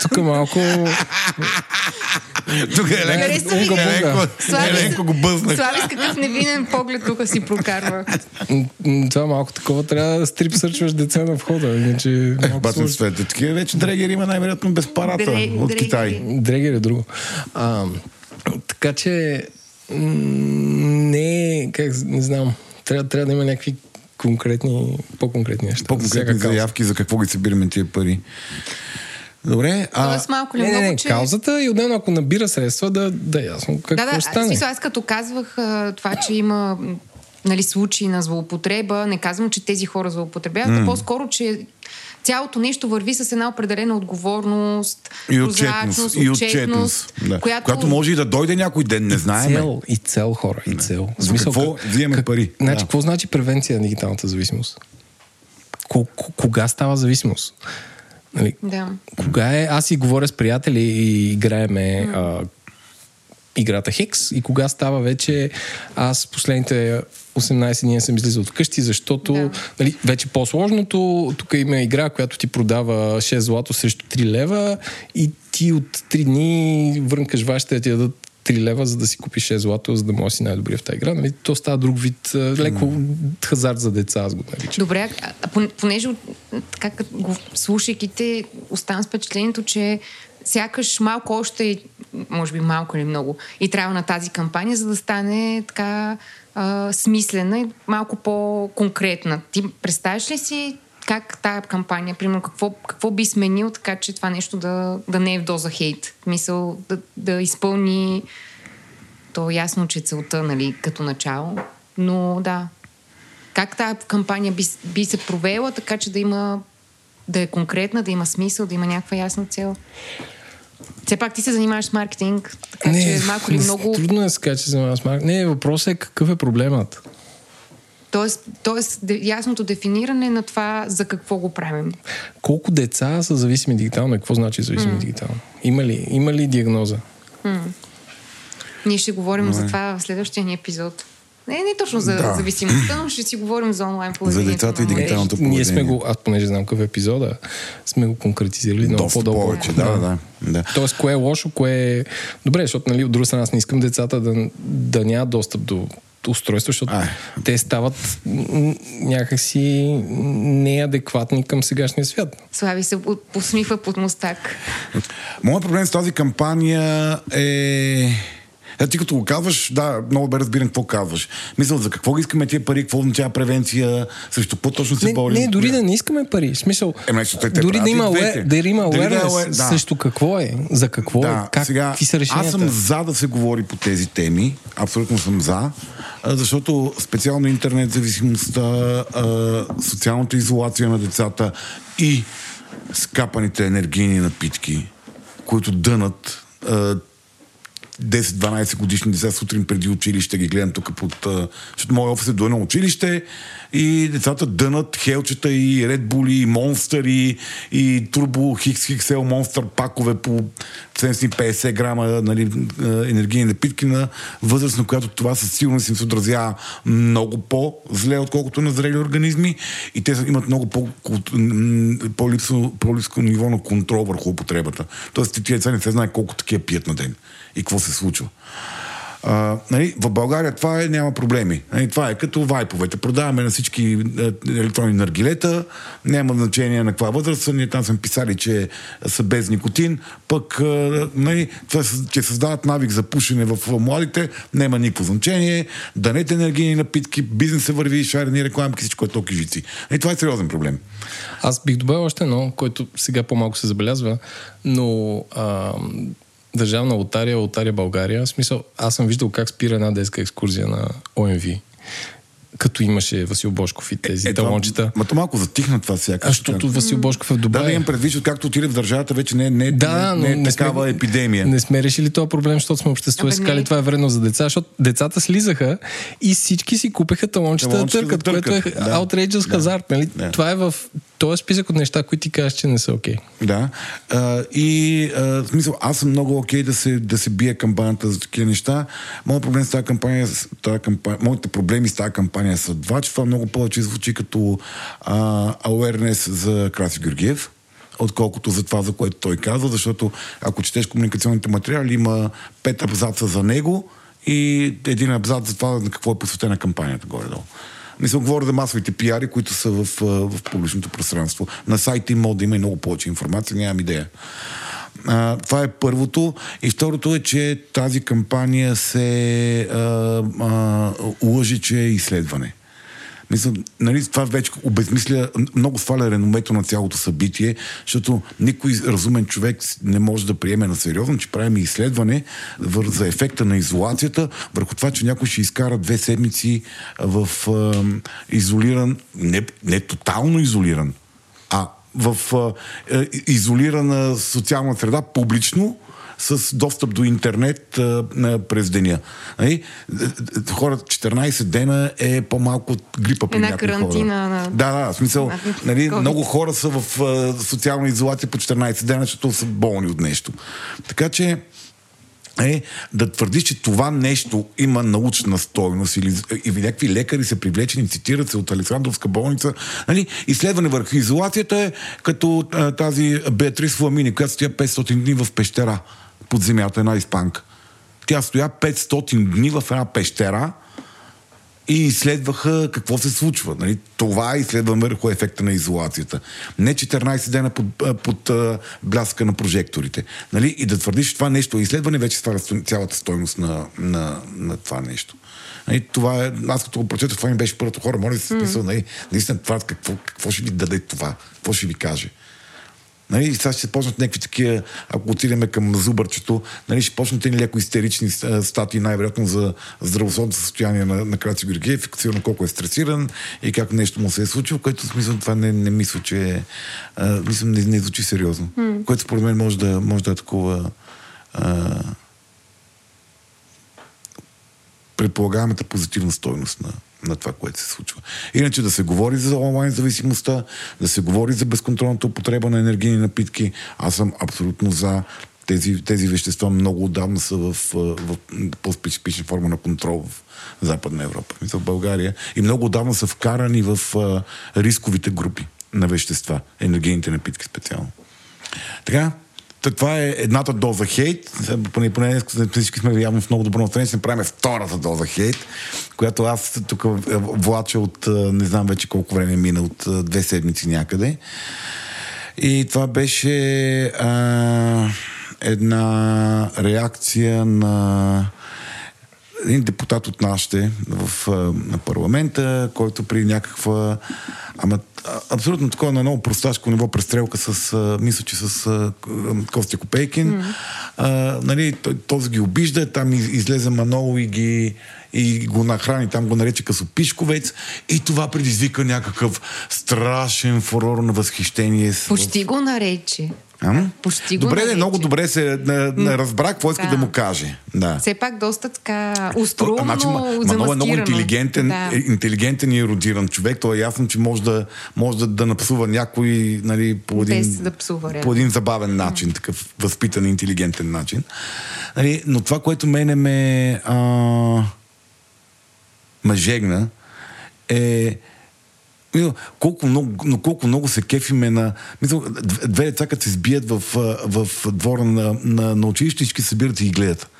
Тук малко... Тук е ми Еленко, го. Еленко, бъзнах. Слави с какъв невинен поглед тук си прокарва. Това малко такова трябва да стрип сърчваш деца на входа, иначе сложно. света. Такива вече дрегер има най-вероятно без парата от. Китай. Дрегер е друго. А, така че не, е, как, не знам, трябва, трябва да има някакви конкретни, по-конкретни неща. за По-конкретни кауза. заявки за какво ги събираме тия пари. Добре, а... Тоест малко ли Не, не, много, не, че... каузата и отделно ако набира средства, да, да е ясно какво Да, да, стане. смисъл, аз като казвах това, че има нали, случаи на злоупотреба, не казвам, че тези хора злоупотребяват, а по-скоро, че цялото нещо върви с една определена отговорност, И отчетност. И отчетност. Да. която... Която може и да дойде някой ден, не знаеме. Цел, и цел хора, и цел. За какво взимаме пари? Значи, Да. какво значи превенция на дигиталната зависимост? Ко- ко- Кога става зависимост? Нали, Да. кога е, аз си говоря с приятели и играеме а, играта Хикс и кога става вече аз последните 18 дни съм излизал от къщи, защото Да. нали, вече по-сложното, тук има игра, която ти продава 6 злато срещу 3 лева и ти от 3 дни врънкаш вашите да ти дадат 3 лева, за да си купиш 6 злато, за да можеш да си най-добрия в тази игра. Нали? То става друг вид, леко хазарт за деца, аз го наричам. Добре, а, а пон- понеже така го слушайки те, оставам с впечатлението, че сякаш малко още, може би малко или много, и трябва на тази кампания, за да стане така а, смислена и малко по-конкретна. Ти представяш ли си как тая кампания, примерно, какво, какво би сменил така, че това нещо да, да не е в доза хейт? Мисъл, да, да изпълни то е ясно, че целта, нали, като начало, но да, как тази кампания би, би се провела, така че да има да е конкретна, да има смисъл, да има някаква ясна цел. Все пак ти се занимаваш с маркетинг, така че малко ли не, много... Трудно е да се каже, че се занимавам с маркетинг. Не, въпросът е какъв е проблемът. Тоест, тоест ясното дефиниране на това за какво го правим. Колко деца са зависими дигитално и какво значи зависими mm. дигитално? Има ли, има ли диагноза? Ние ще говорим за това в следващия ни епизод. Не, не точно за Да. зависимостта, но ще си говорим за онлайн поведението. децата и дигиталното Е, Ние сме поведение. го, аз понеже знам какъв е епизода, сме го конкретизирали много Доста по-дълго. повече, да, да. да. Тоест, кое е лошо, кое е... Добре, защото, нали, от друга страна, аз не искам децата да, да нямат достъп до устройства, защото Ай. те стават някакси неадекватни към сегашния свят. Слави се посмихва под мустак. Моят проблем с тази кампания е... Е, ти като го казваш, да, много бе разбирам какво казваш. Мисля, за какво искаме тия пари, какво означава превенция, срещу какво точно се борим. не, дори да не искаме пари. В смисъл, Е, значи, те- дори да има, aware, да има да е awareness aware- да. срещу какво е, за какво е, как, сега, какви са решенията. Аз съм за да се говори по тези теми. Абсолютно съм за. Защото специално интернет зависимостта, социалната изолация на децата и скапаните енергийни напитки, които дънат 10-12 годишни деца сутрин преди училище ги гледам тук под... Защото моят офис е до едно училище и децата дънат хелчета и Bull и Monster и, Turbo Hix XL Monster пакове по 750 грама нали, а, енергийни напитки на възраст, на която това със сигурност им се отразява много по-зле, отколкото на зрели организми и те имат много по- по-липско ниво на контрол върху употребата. Тоест тия деца не се знае колко такива пият на ден и какво се случва. А, нали, в България това е, няма проблеми. Нали, това е като вайповете. Продаваме на всички е, електронни наргилета, няма значение на каква възраст. Ние там сме писали, че са без никотин, пък е, нали, това, че създават навик за пушене в младите, няма никакво значение. Данете енергийни напитки, бизнесът върви, шарени рекламки, всичко е то кижици. Нали, това е сериозен проблем. Аз бих добавил още едно, което сега по-малко се забелязва, но а, Държавна лотария, лотария България, в смисъл, аз съм виждал как спира една детска екскурзия на ОМВ, като имаше Васил Бошков и тези е, това- талончета. Ма то малко затихна това А, сякаш. защото Васил Бошков е в Да, Дубай. да имам предвид, че както отиде в държавата, вече не, не, Да, не, но не, е такава сме, епидемия. Не сме решили този проблем, защото сме общество и не. това е вредно за деца, защото децата слизаха и всички си купеха талончета да да търкат, което е да. outrageous Да. хазарт. Нали? Да. Това е в този списък от неща, които ти кажеш, че не са окей. Да. А, и а, в смисъл, аз съм много окей да се, да се бие кампанията за такива неща. Моят проблем с тази кампания, тази кампания моите проблеми с тази кампания са два, че това много повече звучи като а, awareness за Краси Георгиев отколкото за това, за което той казва, защото ако четеш комуникационните материали, има пет абзаца за него и един абзац за това на какво е посветена кампанията горе-долу. Не съм говоря за масовите пиари, които са в, в публичното пространство. На сайта им може да има и много повече информация, нямам идея. А, това е първото. И второто е, че тази кампания се а, а, лъжи, че е изследване. Мисля, нали, това вече обезмисля, много сваля реномето на цялото събитие, защото никой разумен човек не може да приеме на сериозно, че правим изследване за ефекта на изолацията, върху това, че някой ще изкара две седмици в а, изолиран, не, не тотално изолиран, а в е, изолирана социална среда, публично, с достъп до интернет а, а, през деня. Нали? Хора, 14 дена е по-малко от грипа при Една карантина хора. на- Да, да, в смисъл, на нали, COVID. много хора са в а, социална изолация по 14 дена, защото са болни от нещо. Така че е да твърдиш, че това нещо има научна стойност или, или някакви лекари са привлечени, цитират се от Александровска болница. Нали? Изследване върху изолацията е като а, тази Беатрис Фламини, която стоя 500 дни в пещера под земята, една испанка. Тя стоя 500 дни в една пещера и изследваха какво се случва. Нали? Това изследваме върху ефекта на изолацията. Не 14 дена под, под а, бляска на прожекторите. Нали? И да твърдиш, че това нещо е изследване, вече сваля цялата стойност на, на, на това нещо. Нали? Това е, аз като го прочетох, това ми беше първото хора, моля се смисъл, нали? наистина това, какво, какво ще ви даде това? Какво ще ви каже? Нали, и сега ще почнат някакви такива, ако отидеме към зубърчето, нали, ще почнат и леко истерични статии, най-вероятно за здравословното състояние на, на Краци Георгиев, сигурно колко е стресиран и как нещо му се е случило, което смисъл това не, не мисля, че е, а, мисля, не, не звучи сериозно. Mm. Което според мен може да, може да е такова а, предполагаемата позитивна стойност на, на това, което се случва. Иначе да се говори за онлайн зависимостта, да се говори за безконтролната употреба на енергийни напитки, аз съм абсолютно за тези, тези вещества много отдавна са в, в, в по-специфична форма на контрол в Западна Европа, в България. И много отдавна са вкарани в а, рисковите групи на вещества, енергийните напитки специално. Така, Та, това е едната доза хейт. Поне, поне всички сме явно в много добро настроение. Ще направим втората доза хейт, която аз тук влача от не знам вече колко време мина, от две седмици някъде. И това беше а, една реакция на един депутат от нашите в на парламента, който при някаква ама, абсолютно такова на много просташко ниво престрелка с, мисля, че с а, Костя Копейкин. Mm. А, нали, този ги обижда, там излезе Манол и ги и го нахрани, там го нарече късопишковец и това предизвика някакъв страшен фурор на възхищение. Почти го нарече. А? Почти го Добре, нарече. много добре се на, на разбрах какво иска да. да му каже. Да. Все пак доста така устроено, значи, Манол е много интелигентен, да. Е, интелигентен и еродиран човек. Той е ясно, че може да, може да, да напсува някой нали, по, един, да псува, по един забавен начин, такъв възпитан, интелигентен начин. Нали, но това, което мене ме, а, ме жегна, е колко много, но колко много се кефиме на... Мисъл, две деца, като се сбият в, в двора на, на, на училище, всички събират и ги гледат.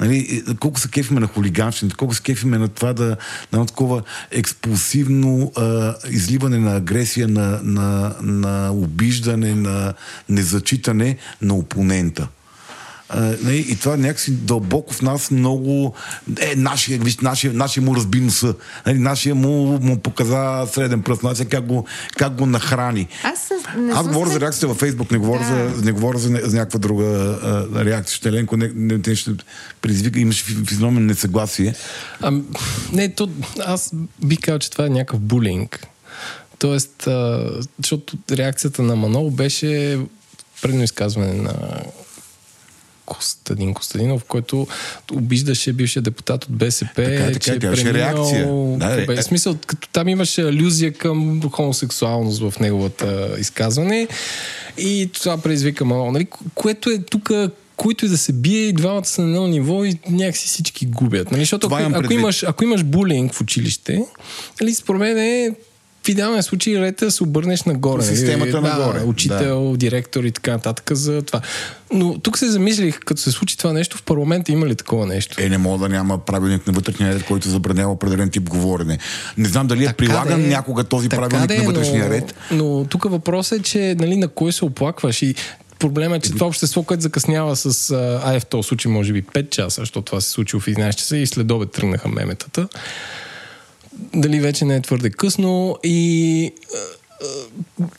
Нали, колко се кефиме на хулиганщината, колко се кефиме на това да на такова експулсивно а, изливане на агресия, на, на, на обиждане, на незачитане на опонента. Нали, и това някакси дълбоко в нас много... Е, нашия, виж, нашия, нашия му разби носа. Нали, нашия му, му показа среден пръст. Нашия как го, как го нахрани. Аз, не Аз говоря се... за реакцията във Фейсбук, не говоря, да. за, не говоря за, за някаква друга а, реакция. Ще Ленко не, не, не ще предизвика, имаш физиономен несъгласие. А, не, то, аз би казал, че това е някакъв булинг. Тоест, а, защото реакцията на Манол беше предно изказване на Костадин Костадинов, който обиждаше бившия депутат от БСП, така, така, че е преминал... реакция. Да, е, е. смисъл, като там имаше алюзия към хомосексуалност в неговата изказване и това предизвика мало. Нали? Което е тук които и да се бие, и двамата са на едно ниво и някакси всички губят. Нали? Защото ако, ако, имаш, ако имаш булинг в училище, нали, според мен е в идеалния случай ред е да се обърнеш нагоре. Системата да, нагоре. Учител, да. директор и така нататък за това. Но тук се замислих, като се случи това нещо, в парламента има ли такова нещо? Е, не мога да няма правилник на вътрешния ред, който забранява определен тип говорене. Не знам дали е така е прилаган де, някога този правилник де, на вътрешния но, ред. Но тук въпросът е, че нали, на кой се оплакваш и Проблема е, че това общество, което закъснява с, ай в този случай, може би 5 часа, защото това се случи в 11 часа и след обед тръгнаха меметата дали вече не е твърде късно и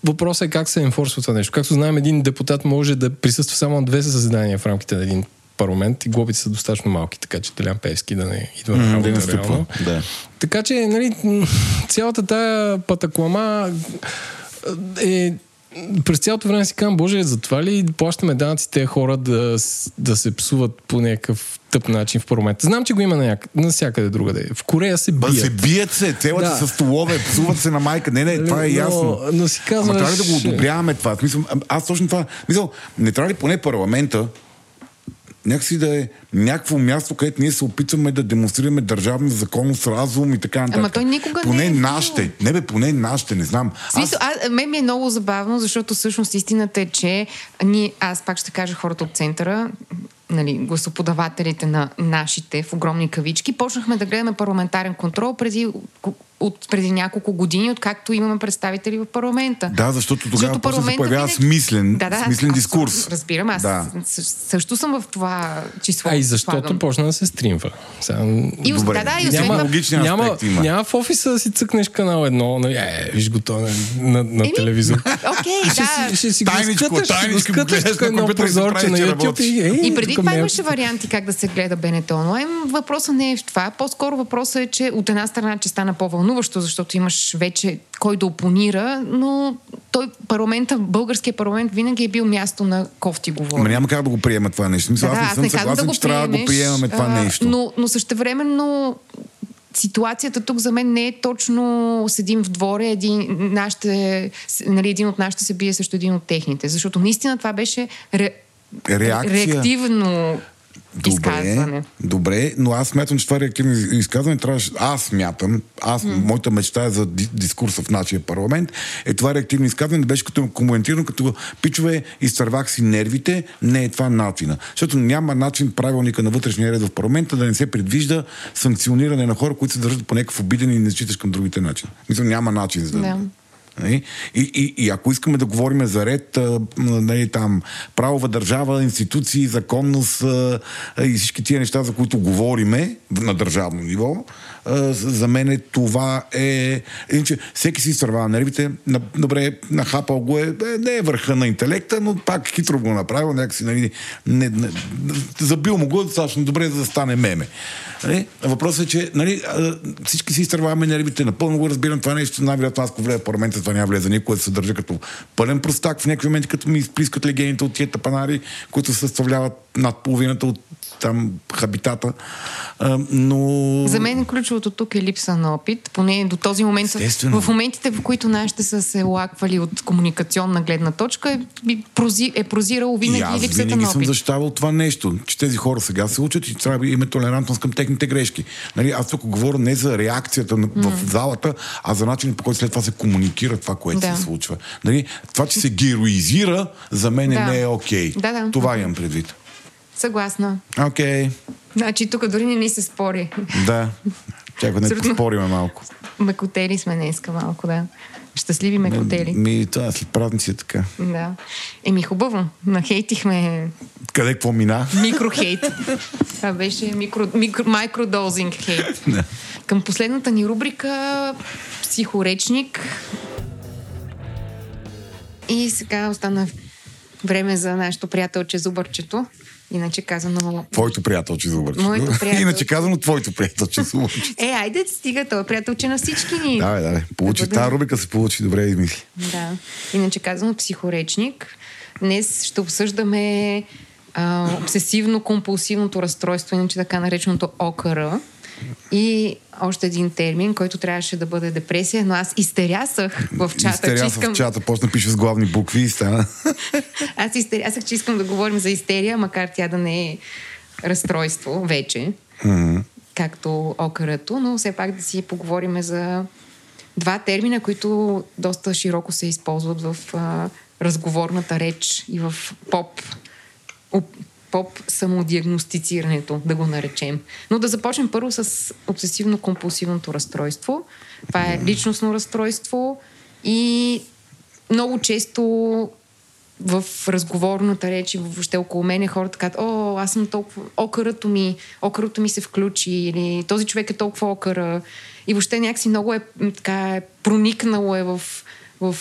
въпросът е как се енфорсва това нещо. Както знаем, един депутат може да присъства само на две заседания в рамките на един парламент и глобите са достатъчно малки, така че Телян Певски да не идва на работа mm, реално. Да. Така че, нали, цялата тая патаклама е през цялото време си казвам, Боже, затова ли плащаме данъци тези хора да, да се псуват по някакъв тъп начин в парламента? Знам, че го има на навсякъде другаде. В Корея се бият. Ба се бият се, целят да. се с столове, псуват се на майка. Не, не, това е ясно. Но, но си казваш... Ама трябва ли да го одобряваме това? Смисъл, аз точно това... Мисъл, не трябва ли поне парламента някакси да е някакво място, където ние се опитваме да демонстрираме държавна законност, разум и така нататък. Ама той никога поне не е нашите. Не бе, поне нашите, не знам. Смисъл, аз... а, мен ми е много забавно, защото всъщност истината е, че ние, аз пак ще кажа хората от центъра, нали, гласоподавателите на нашите в огромни кавички, почнахме да гледаме парламентарен контрол преди от преди няколко години, откакто имаме представители в парламента. Да, защото тогава защото се появява винаги... смислен, да, да, смислен дискурс. Разбирам, аз да. също съм в това число. А и защото слагам. почна да се стримва. Сега... И, Добре. Да, да, и няма, логични няма, има. няма в офиса да си цъкнеш канал едно, нали, е, виж го то на, на, на телевизор. Окей, да. Ще, си тайничко, го тайничко, го гледаш на едно прозорче на YouTube. И, е, и преди това имаше варианти как да се гледа БНТ онлайн. Въпросът не е в това. По-скоро въпросът е, че от една страна, че стана по-вълнуващо вълнуващо, защото имаш вече кой да опонира, но той парламента, българския парламент винаги е бил място на кофти говори. Ма няма как да го приема това нещо. Мисля, да, аз не съм съгласен, да че трябва да го приемаме това а, нещо. Но, но същевременно ситуацията тук за мен не е точно седим в дворе, един, нашите, нали, един от нашите се бие също един от техните. Защото наистина това беше ре, Реакция. реактивно Добре, изказване. добре, но аз смятам, че това реактивно из- изказване трябваше. Аз смятам, аз, mm. моята мечта е за ди- дискурса в нашия парламент, е това реактивно изказване да беше като коментирано, като пичове, изтървах си нервите, не е това начина. Защото няма начин правилника на вътрешния ред в парламента да не се предвижда санкциониране на хора, които се държат по някакъв обиден и не считаш към другите начин. Мисля, няма начин за да. Да. Нали? И, и, и ако искаме да говорим за ред, нали, там, правова държава, институции, законност и всички тия неща, за които говориме на държавно ниво, за мен това е... Иначе всеки си изтървава нервите, добре, нахапал го е, е, не е върха на интелекта, но пак хитро го направил, някакси, нали, не, не, забил му го достатъчно добре, за да стане меме. Нали? Въпросът е, че нали, всички си изтърваваме нервите, напълно го разбирам това нещо, най-вероятно аз, ако влезе в парламента, това няма влезе никога да се държа като пълен простак в някакви моменти, като ми изплискат легените от тия тапанари, които съставляват над половината от там хабитата. Но... За мен ключовото тук е липса на опит, поне до този момент. Естествено. В моментите, в които нашите са се лаквали от комуникационна гледна точка, е, прози, е прозирало И винаги аз липсата винаги на съм опит. защитавал това нещо, че тези хора сега се учат и трябва да има толерантност към техните грешки. Нали, аз тук говоря не за реакцията на, в залата, а за начинът по който след това се комуникира това, което Да. се случва. Нали, това, че се героизира, за мен Да. не е окей. Да, да. Това имам предвид. Съгласна. Окей, Значи тук дори не ни се спори. да. [laughs] Чакай, не Абсолютно. поспориме малко. Мекотели сме днеска малко, да. Щастливи мекотели. Ми, това след празници е така. Да. Еми хубаво. Нахейтихме Къде какво мина? микрохейт. Това беше микро, микро, микродозинг хейт. Да. Към последната ни рубрика психоречник. И сега остана време за нашето приятелче Зубърчето. Иначе казано... Твоето приятелче Зубърче. Моето [laughs] приятелче. Иначе казано твоето приятелче Зубърче. Е, айде стига, той е приятелче на всички ни. Да, да. Получи, Да бъдем- тази рубрика се получи добре измисли. Да. Иначе казано психоречник. Днес ще обсъждаме а, обсесивно-компулсивното разстройство, иначе така нареченото ОКР. И още един термин, който трябваше да бъде депресия, но аз изтерясах в чата, че Изтеря искам... в чата, почна пише с главни букви и стана. [laughs] Аз изтерясах, че искам да говорим за истерия, макар тя да не е разстройство вече, както окърато, но все пак да си поговорим за два термина, които доста широко се използват в а, разговорната реч и в поп, оп- поп самодиагностицирането, да го наречем. Но да започнем първо с обсесивно-компулсивното разстройство. Това е личностно разстройство и много често в разговорната реч и въобще около мене хората казват, о, аз съм толкова, окърато ми, окърато ми се включи, или този човек е толкова окъра. И въобще някакси много е, така, е проникнало е в, в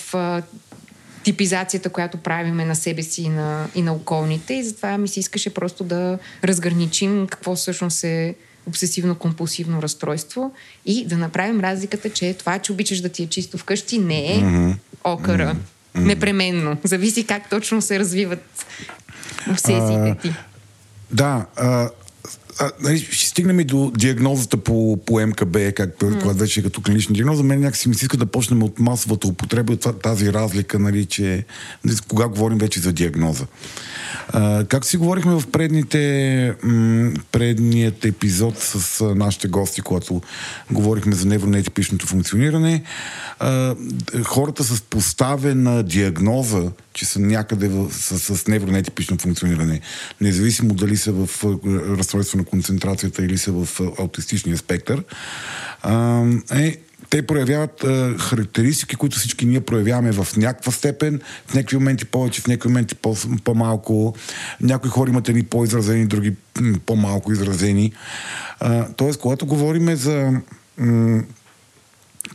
типизацията, която правиме на себе си и на, и на околните. И затова ми се искаше просто да разграничим какво всъщност е обсесивно-компулсивно разстройство и да направим разликата, че това, че обичаш да ти е чисто вкъщи, не е окъра. Непременно. Зависи как точно се развиват обсесиите ти. Да, а, а, нали, ще стигнем и до диагнозата по, по МКБ, как, mm. когато вече е като клинична диагноза. Мен някакси ми се иска да почнем от масовата употреба, от тази разлика, нали, че нали, кога говорим вече за диагноза. А, както си говорихме в предните, м, предният епизод с а, нашите гости, когато говорихме за невронетипичното функциониране, а, хората с поставена диагноза, че са някъде в, с, с невронетипично функциониране, независимо дали са в разстройство на концентрацията или са в аутистичния спектър, е, те проявяват характеристики, които всички ние проявяваме в някаква степен, в някакви моменти повече, в някакви моменти по- по-малко. Някои хора имат едни по-изразени, други по-малко изразени. Тоест, когато говорим за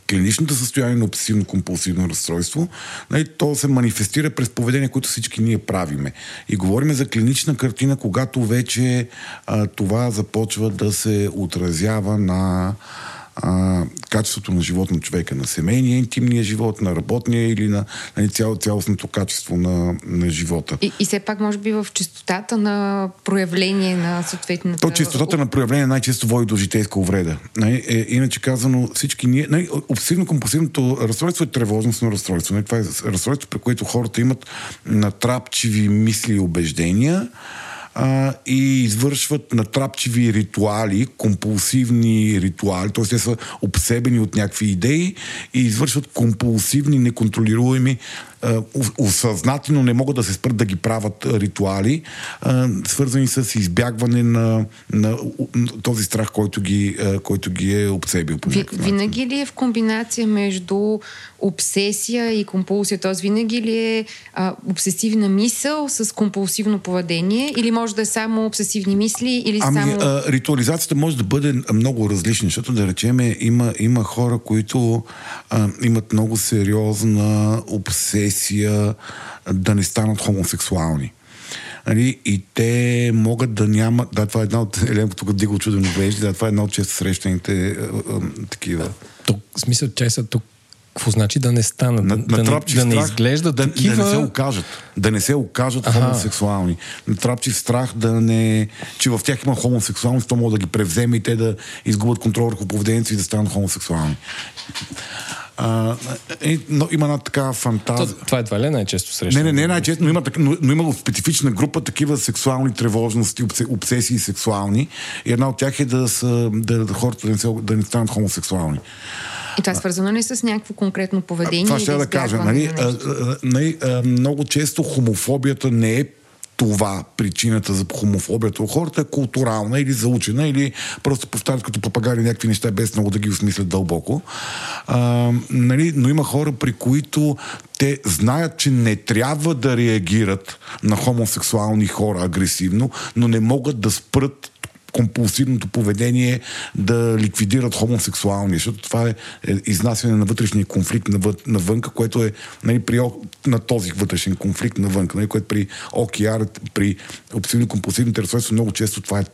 клиничното състояние на обсесивно-компулсивно разстройство, нали, то се манифестира през поведение, което всички ние правиме. И говорим за клинична картина, когато вече това започва да се отразява на а, качеството на живот на човека, на семейния, интимния живот, на работния или на, на цяло, цялостното качество на, на живота. И, и все пак, може би, в частотата на проявление на съответната... То чистотата на проявление най-често води до житейска увреда. Нали, е, иначе казано, всички ние... Нали, обсесивно-компулсивното разстройство е тревожностно разстройство. Нали, това е разстройство, при което хората имат натрапчиви мисли и убеждения, а, и извършват натрапчиви ритуали, компулсивни ритуали, т.е. те са обсебени от някакви идеи и извършват компулсивни, неконтролируеми осъзнати, но не могат да се спрат да ги правят ритуали, свързани с избягване на, на, този страх, който ги, който ги е обсебил. По Ви, винаги ли е в комбинация между обсесия и компулсия? Т.е. винаги ли е а, обсесивна мисъл с компулсивно поведение или може да е само обсесивни мисли или ами, само... А, ритуализацията може да бъде много различна, защото да речем има, има хора, които а, имат много сериозна обсесия да не станат хомосексуални. Нали, и те могат да нямат... Да, това е една от... [laughs] Елен, тук диго чудено вежди, да, това е една от често срещаните а, а, такива. Тук, в смисъл, че са тук какво значи да не станат? На, да, на да, да не изглеждат да, такива... да не се окажат. Да не се окажат ага. хомосексуални. Натрапчив страх да не... че в тях има хомосексуалност, то може да ги превземе и те да изгубят контрол върху поведението и да станат хомосексуални. А, е, но има една такава фантазия. То, това едва ли е най-често срещано? Не, не, не е най-често, но има, но, но има в специфична група такива сексуални тревожности, обсесии сексуални. И една от тях е да, са, да, да хората да не, се, да не станат хомосексуални. И това е свързано ли с някакво конкретно поведение? Това ще да, кажа. Нали, а, а, нали, а, много често хомофобията не е това причината за хомофобията у хората е културална или заучена, или просто повтарят като папагари някакви неща, без много да ги осмислят дълбоко. А, нали, но има хора, при които те знаят, че не трябва да реагират на хомосексуални хора агресивно, но не могат да спрат компулсивното поведение да ликвидират хомосексуални, защото това е, е изнасяне на вътрешния конфликт навънка, което е нали, при, на този вътрешен конфликт навънка, нали, което при ОКР, при обсесивно-компулсивните разстройства много често това е,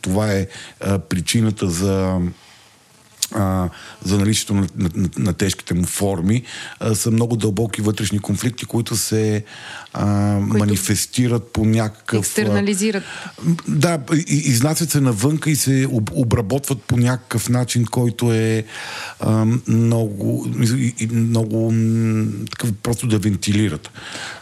това е а, причината за за наличието на, на, на, тежките му форми, са много дълбоки вътрешни конфликти, които се а, които манифестират по някакъв... Екстернализират. Да, изнасят се навънка и се об, обработват по някакъв начин, който е а, много, много такъв просто да вентилират.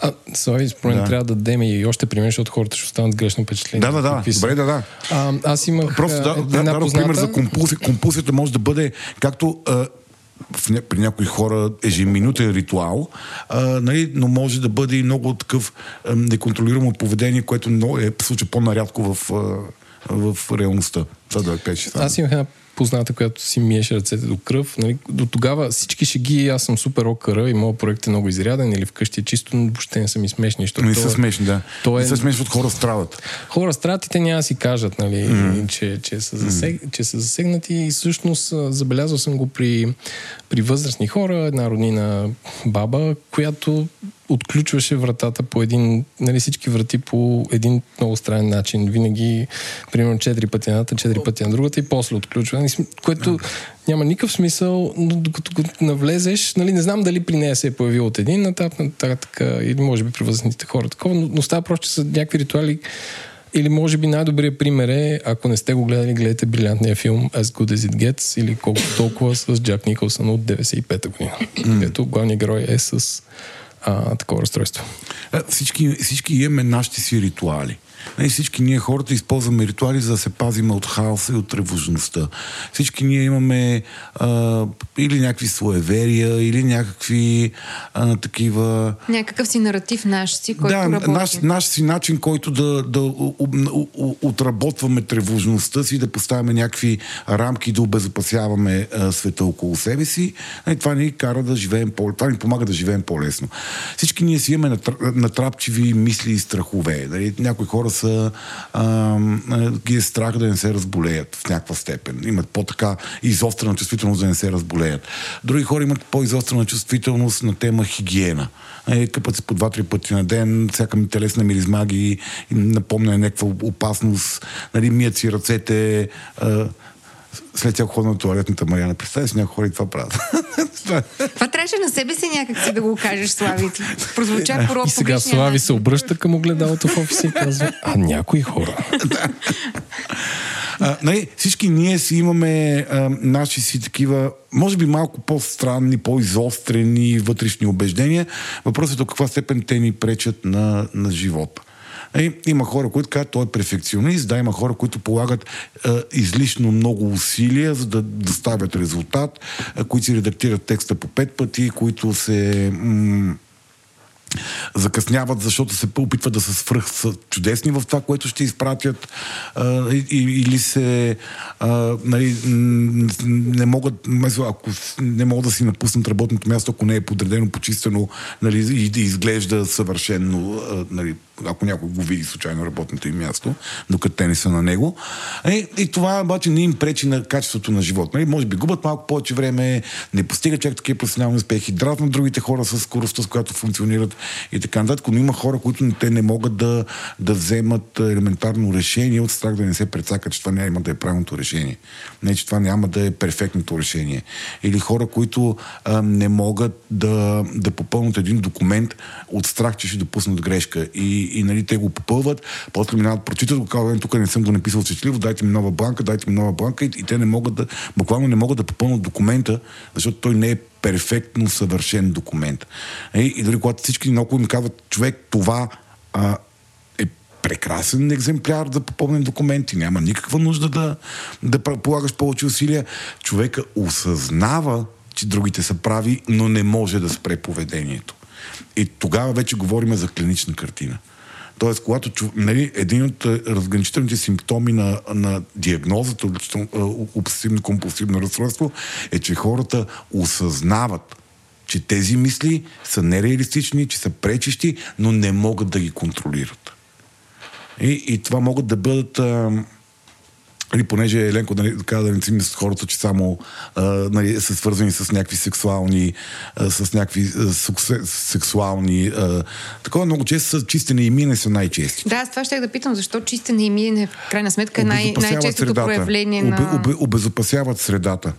А, Слави, според да. трябва да дадем и още пример, защото хората ще останат грешно впечатление. Да, да, да. Добре, да, да. А, аз имах Просто да, една да, позната... пример за компулсия. Компулсията може да бъде както а, в, при някои хора ежеминутен ритуал, а, нали, но може да бъде и много такъв а, неконтролируемо поведение, което много е случай по-нарядко в, а, в реалността. Това да кажеш. Аз имах една позната, която си миеше ръцете до кръв. Нали, до тогава всички ще ги, аз съм супер окъра и моят проект е много изряден или вкъщи е чисто, въобще не са ми смешни. Не са смешни, да. То е... Не са смешни, защото хора страдат. Хора страдат и те няма да си кажат, нали, mm. че, че, са засег... mm. че са засегнати и всъщност забелязал съм го при, при възрастни хора, една роднина баба, която отключваше вратата по един, нали всички врати по един много странен начин. Винаги, примерно, четири пъти едната, четири пъти на другата и после отключва. Нали, което няма никакъв смисъл, но докато навлезеш, нали, не знам дали при нея се е появил от един нататък, нататък или може би при възрастните хора такова, но, но става просто, че са някакви ритуали, или може би най-добрият пример е, ако не сте го гледали, гледайте брилянтния филм As Good As It Gets или колко толкова с Джак Николсън от 95-та година. Където главният герой е с а, такова разстройство. Всички, всички имаме нашите си ритуали. Не, всички ние хората използваме ритуали, за да се пазим от хаоса и от тревожността. Всички ние имаме а, или някакви своеверия, или някакви а, такива... Някакъв си наратив наш си, който да, работи. Наш, наш си начин, който да, да у, у, у, отработваме тревожността си, да поставяме някакви рамки, да обезопасяваме а, света около себе си. И това ни кара да живеем по Това ни помага да живеем по-лесно. Всички ние си имаме натрапчиви мисли и страхове. Дали? Някои хора са, а, ги е страх да не се разболеят в някаква степен. Имат по-така изострена чувствителност да не се разболеят. Други хора имат по-изострена чувствителност на тема хигиена. Е, къпат се по два-три пъти на ден, всяка ми телесна миризма ги напомня някаква опасност, нали, мият си ръцете, а, след тях хода на туалетната Марияна. Представя си някои хора и това правят. [laughs] това трябваше на себе си някак си да го кажеш, Слави. Прозвуча по И сега Слави се обръща към огледалото в офиса и казва, а някои хора. [laughs] А, нали, всички ние си имаме а, наши си такива, може би малко по-странни, по-изострени вътрешни убеждения. Въпросът е до каква степен те ни пречат на, на живота. И, има хора, които казват, той е перфекционист, да, има хора, които полагат а, излишно много усилия, за да доставят резултат, а, които си редактират текста по пет пъти, които се... М- закъсняват, защото се опитват да са свръх са чудесни в това, което ще изпратят а, и, или се а, нали, не могат ако не могат да си напуснат работното място, ако не е подредено, почистено нали, и да изглежда съвършено а, нали, ако някой го види случайно работното им място, докато те не са на него. И, и това обаче не им пречи на качеството на живот. Нали? Може би губят малко повече време, не постигат чак такива професионални успехи, дразнат другите хора с скоростта, с която функционират и така нататък. Но има хора, които те не могат да, да вземат елементарно решение от страх да не се прецакат, че това няма да е правилното решение. Не, че това няма да е перфектното решение. Или хора, които а, не могат да, да попълнят един документ от страх, че ще допуснат грешка. И и, нали, те го попълват, после минават, прочитат го, казват, тук не съм го написал четливо, дайте ми нова бланка, дайте ми нова бланка и, и те не могат да, буквално не могат да попълнат документа, защото той не е перфектно съвършен документ. И, и дори когато всички много ми казват, човек, това а, е прекрасен екземпляр да попълнем документи. Няма никаква нужда да, да полагаш повече усилия. Човека осъзнава, че другите са прави, но не може да спре поведението. И тогава вече говорим за клинична картина. Тоест, когато нали, един от е, разграничителните симптоми на, на диагнозата обсесивно-компулсивно разстройство е, че хората осъзнават, че тези мисли са нереалистични, че са пречещи, но не могат да ги контролират. И, и това могат да бъдат а, или понеже Еленко нали, каза да не си мислят хората, че само а, нали, са свързани с някакви сексуални, а, с някакви а, сексуални. А, такова много често са чистене и миене са най-чести. Да, с това ще да питам, защо чистене и миене в крайна сметка е най- най-честото средата. проявление на... Обе, обе, обезопасяват средата.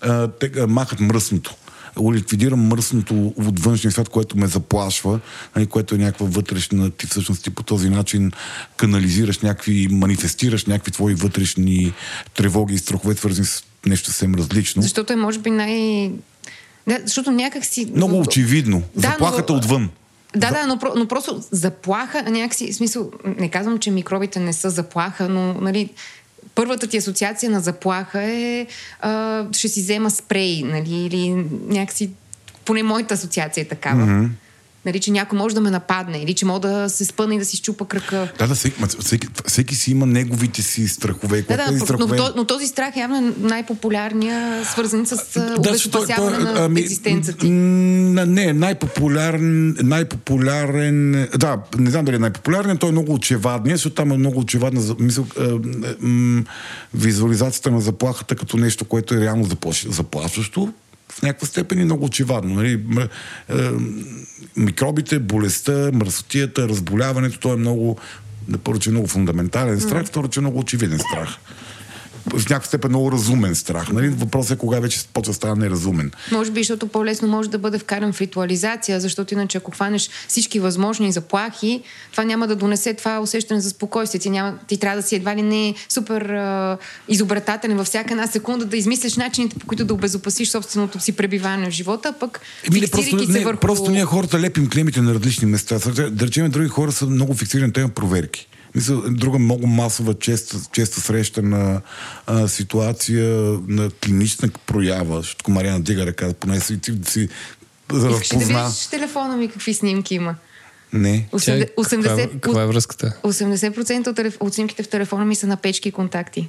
А, те а, махат мръсното ликвидирам мръсното от външния свят, което ме заплашва, нали, което е някаква вътрешна, ти всъщност ти по този начин канализираш някакви, манифестираш някакви твои вътрешни тревоги и страхове, свързани с нещо съвсем различно. Защото е, може би, най... Да, защото някак си... Много очевидно. Да, Заплахата но... отвън. Да, да, но, но просто заплаха, някакси, в смисъл, не казвам, че микробите не са заплаха, но, нали, първата ти асоциация на заплаха е а, ще си взема спрей, нали, или някакси, поне моята асоциация е такава. Mm-hmm. Нали, че някой може да ме нападне или че мога да се спъне и да си щупа кръка. Да, да, всеки, всеки, всеки си има неговите си страхове. Да, да, страхове... Но, но този страх явно е най-популярния, свързан с да, обезопасяване на ами, екзистенцията. Не, най-популярен, най-популярен, да, не знам дали е най-популярен, той е много очевадният, защото там е много очевадна мисъл, визуализацията на заплахата като нещо, което е реално заплашващо в някаква степен и много очевадно. Нали? Микробите, болестта, мръсотията, разболяването, то е много, първо, че е много фундаментален страх, второ, че е много очевиден страх в някаква степен много разумен страх. Нали? Въпросът е кога вече почва да става неразумен. Може би, защото по-лесно може да бъде вкаран в ритуализация, защото иначе ако хванеш всички възможни заплахи, това няма да донесе това усещане за спокойствие. Ти, няма, ти трябва да си едва ли не супер а, изобретателен във всяка една секунда да измислиш начините, по които да обезопасиш собственото си пребиваване в живота, а пък Еми, не, просто, не, върху... просто ние хората лепим клемите на различни места. Да речем, други хора са много фиксирани тема проверки. Мисля, друга много масова, често, често срещана а, ситуация на клинична проява, защото Мариана дига ръка, поне си, си, си разпозна. да видиш телефона ми какви снимки има? Не. 80, 80, каква, каква е връзката? 80% от, от снимките в телефона ми са на печки и контакти.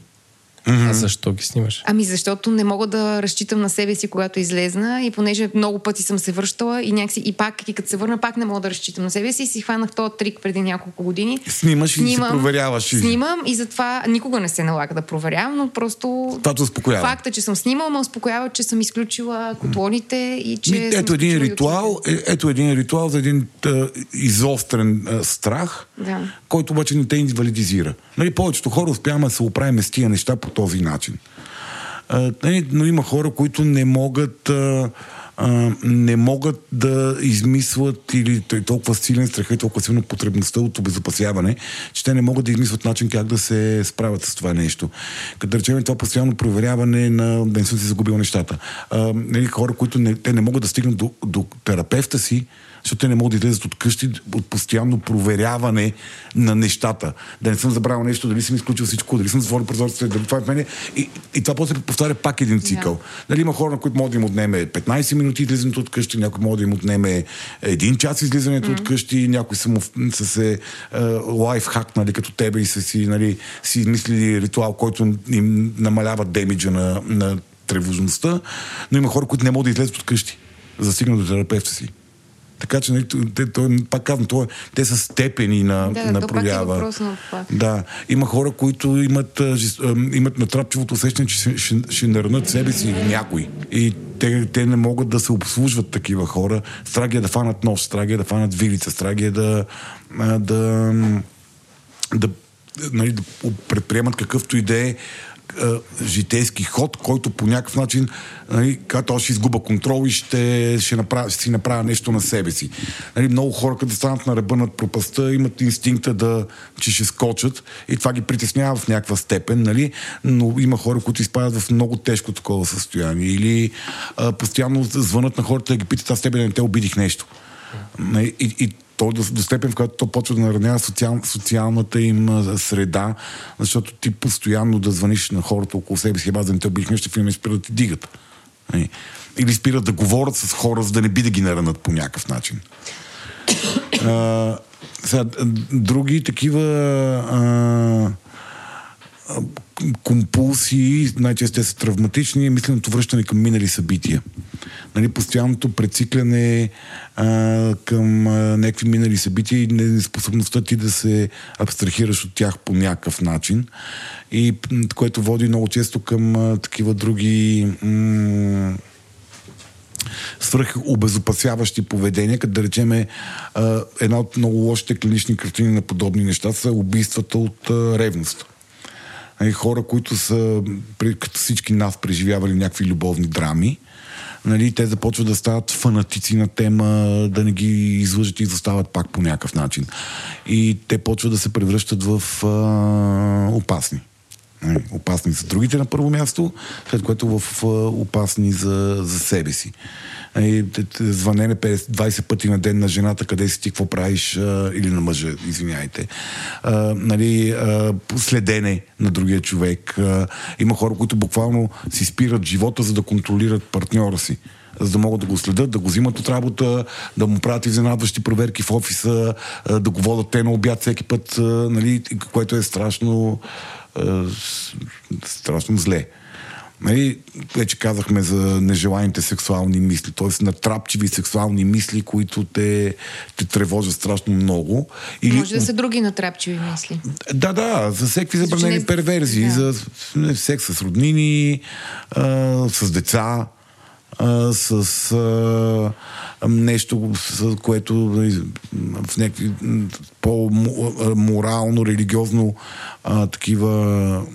Mm-hmm. А защо ги снимаш? Ами защото не мога да разчитам на себе си, когато излезна и понеже много пъти съм се връщала и някакси и пак, и като се върна, пак не мога да разчитам на себе си и си хванах този трик преди няколко години. Снимаш и си проверяваш. И... Снимам и затова никога не се налага да проверявам, но просто факта, че съм снимала, ме успокоява, че съм изключила котлоните и че. Ми, ето един ритуал, е, ето един ритуал за един тъ, изострен а, страх, да. който обаче не те инвалидизира. Нали, повечето хора успяваме да се оправим с тия неща по този начин. А, нали, но има хора, които не могат а, а, не могат да измислят или е толкова силен страх и толкова силна потребността от обезопасяване, че те не могат да измислят начин как да се справят с това нещо. Като речем това постоянно проверяване на да не съм си загубил нещата. А, нали, хора, които не, те не могат да стигнат до, до терапевта си, защото те не могат да излезат от къщи от постоянно проверяване на нещата. Да не съм забравил нещо, дали съм изключил всичко, дали съм затворил прозорците, дали това е в мене. И, и това после повтаря пак един цикъл. Yeah. Дали има хора, на които могат да им отнеме 15 минути излизането от къщи, някой може да им отнеме един час излизането mm-hmm. от къщи, някои са, му, са се лайф хакнали като тебе и са си, нали, си измислили ритуал, който им намалява демиджа на, на тревожността, но има хора, които не могат да излезат от къщи, за да стигнат до терапевта си. Така че, нали, те, той, пак казвам, това, те са степени на, да, на то проява. Е това. Да. Има хора, които имат, имат натрапчивото усещане, че ще, ще, ще наранат себе си някой. И те, те не могат да се обслужват такива хора. Страги е да фанат нож, страги е да фанат вилица, страги е да, да, да, да, нали, да предприемат какъвто и да е житейски ход, който по някакъв начин, нали, когато ще изгуба контрол и ще, ще, направя, ще си направя нещо на себе си. Нали, много хора, като станат на ръба над пропаста, имат инстинкта да, че ще скочат и това ги притеснява в някаква степен, нали, но има хора, които изпадат в много тежко такова състояние или а, постоянно звънат на хората да ги питат, аз тебе не те обидих нещо. Нали, и, и то до, до степен, в която то почва да наранява социал, социалната им среда, защото ти постоянно да звъниш на хората около себе си, не те обичаш нещо, филми спират да ти дигат. Нали? Или спират да говорят с хора, за да не би да ги наранат по някакъв начин. А, сега, други такива а, компулсии, най-често са травматични, мисленото връщане към минали събития. Нали, постоянното прецикляне а, към а, някакви минали събития и неспособността ти да се абстрахираш от тях по някакъв начин. И което води много често към а, такива други м- свръх обезопасяващи поведения, като да речеме една от много лошите клинични картини на подобни неща са убийствата от ревност нали, хора, които са, като всички нас, преживявали някакви любовни драми, нали, те започват да стават фанатици на тема, да не ги излъжат и застават пак по някакъв начин. И те почват да се превръщат в а, опасни. Нали, опасни за другите на първо място, след което в опасни за, за себе си звънене 20 пъти на ден на жената, къде си ти, какво правиш, или на мъжа, извиняйте. Нали, следене на другия човек. Има хора, които буквално си спират живота, за да контролират партньора си за да могат да го следят, да го взимат от работа, да му правят изненадващи проверки в офиса, да го водят те на обяд всеки път, нали, което е страшно, страшно зле. Нали, вече казахме за нежеланите сексуални мисли, т.е. натрапчиви сексуални мисли, които те, те тревожат страшно много. Или... Може да са други натрапчиви мисли. Да, да, за всеки забранени не... перверзии, да. за секс с роднини, а, с деца, а, с а, нещо, с което нали, в някакви по-морално, религиозно а, такива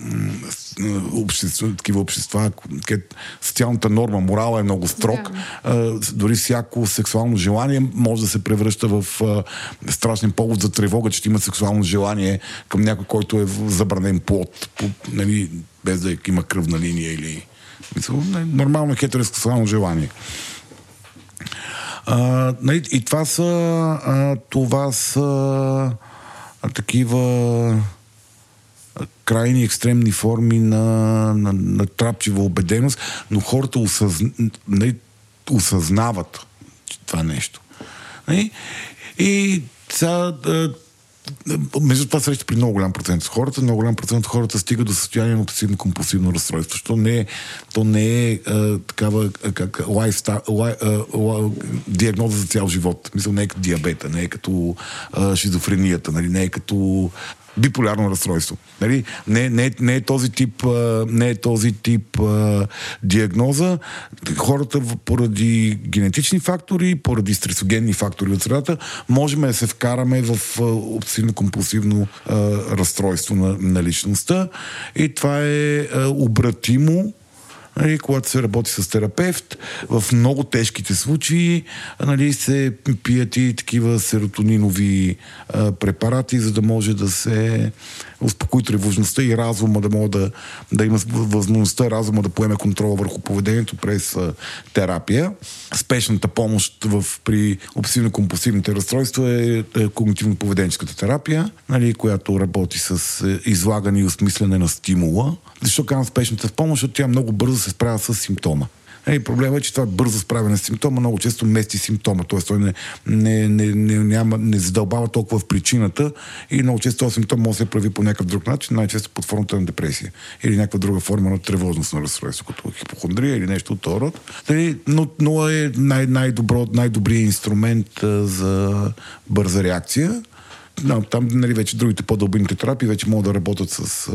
общества, такива общества, където социалната норма, морала е много строг. Да. А, дори всяко сексуално желание може да се превръща в а, страшен повод за тревога, че има сексуално желание към някой, който е забранен плод, по, нали, без да има кръвна линия или мисъл, нормално хетеросексуално желание. А, нали, и това са а, това са а, такива крайни екстремни форми на, на, на трапчива убеденост, но хората осъзна, нали, осъзнават това нещо. Нали? И сега между това среща при много голям процент от хората. Много голям процент от хората стига до състояние на обсесивно компулсивно разстройство. Що не е, то не е а, такава как, лайфстайл, лай, а, лай, диагноза за цял живот. Мисля, не е като диабета, не е като а, шизофренията, нали? не е като биполярно разстройство. Нали? Не, не, не, е този тип, не е този тип а, диагноза. Хората поради генетични фактори, поради стресогенни фактори от средата, можем да се вкараме в обсесивно-компулсивно разстройство на, на личността и това е а, обратимо Нали, когато се работи с терапевт, в много тежките случаи нали, се пият и такива серотонинови а, препарати, за да може да се успокои тревожността и разума да може да, да има възможността разума да поеме контрола върху поведението през а, терапия. Спешната помощ в, при обсесивно-компулсивните разстройства е, е когнитивно-поведенческата терапия, нали, която работи с е, излагане и осмислене на стимула. Защо казвам спешната помощ? Защото тя много бързо се справя с симптома. Е, проблема е, че това бързо справяне с симптома много често мести симптома, т.е. той не, не, не, не, няма, не задълбава толкова в причината и много често този симптом може да се прави по някакъв друг начин, най-често под формата на депресия или някаква друга форма на тревожност на разстройство, като хипохондрия или нещо от този род. Нали, но, но е най- най-добро, най-добрият инструмент за бърза реакция. Там нали, вече другите по-дълбините терапии вече могат да работят с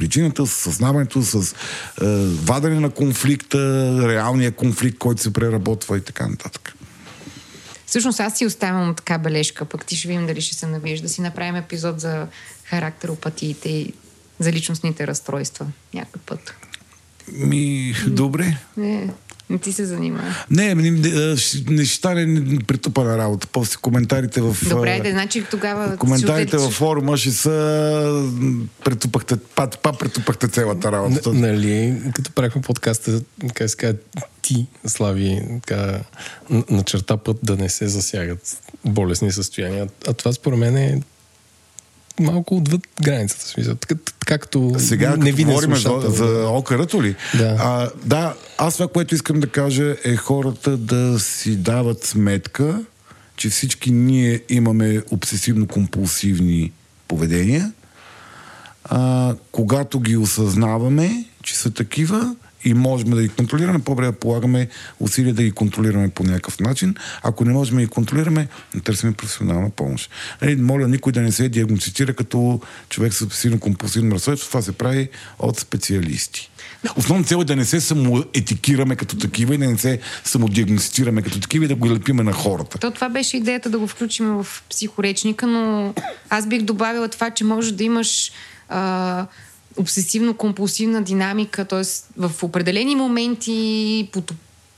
причината, с съзнаването, с е, вадене на конфликта, реалния конфликт, който се преработва и така нататък. Всъщност аз си оставям така бележка, пък ти ще видим дали ще се навиеш, да си направим епизод за характеропатиите и за личностните разстройства някакъв път. Ми, добре. Не, не ти се занимава. Не, не, не, не ще стане претупана работа. После коментарите в... Добре, да, значи тогава... Коментарите във форума ще са... Претупахте, па, па претупахте цялата работа. Н, нали, като правихме подкаста, как се казва, ти, Слави, така, начерта път да не се засягат болесни състояния. А това според мен е малко отвъд границата. Смисъл. Така, както Сега, не като говорим за, за окърато ли? Да. А, да, аз това, което искам да кажа е хората да си дават сметка, че всички ние имаме обсесивно-компулсивни поведения. А, когато ги осъзнаваме, че са такива, и можем да ги контролираме, по-добре да полагаме усилия да ги контролираме по някакъв начин. Ако не можем да ги контролираме, търсим професионална помощ. Нали, моля никой да не се диагностицира като човек с обсесивно компулсивно разстройство. Това се прави от специалисти. Основна цел е да не се самоетикираме като такива и да не се самодиагностицираме като такива и да го лепиме на хората. То това беше идеята да го включим в психоречника, но аз бих добавила това, че може да имаш а, обсесивно-компулсивна динамика, т.е. в определени моменти, по,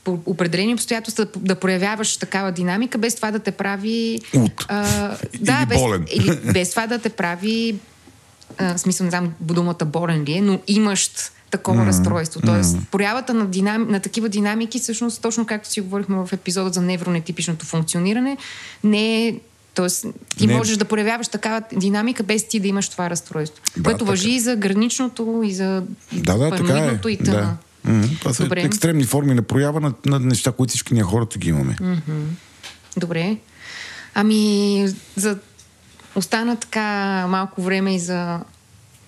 по определени обстоятелства да проявяваш такава динамика, без това да те прави... Ут. А, [laughs] да, или без, болен. Или [laughs] без това да те прави... А, в смисъл, не знам думата болен ли е, но имащ такова mm, разстройство. Тоест, mm. проявата на, динам, на такива динамики, всъщност, точно както си говорихме в епизода за невронетипичното функциониране, не е Тоест, ти не... можеш да проявяваш такава динамика без ти да имаш това разстройство. Да, което въжи и за граничното, и за да, да, така е. и тъна. Да. Mm-hmm. Това са Добре. екстремни форми на проява на, на неща, които всички ние хората ги имаме. Mm-hmm. Добре. Ами, за... остана така малко време и за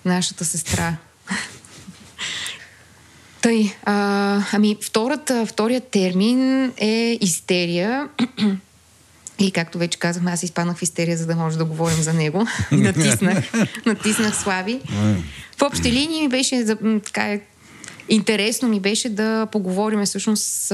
нашата сестра. [laughs] Тъй, а, ами, втората, вторият термин е истерия. [clears throat] И както вече казахме, аз изпаднах в истерия, за да може да говорим за него. И натиснах, [laughs] натиснах Слави. В общи линии ми беше така, интересно ми беше да поговорим всъщност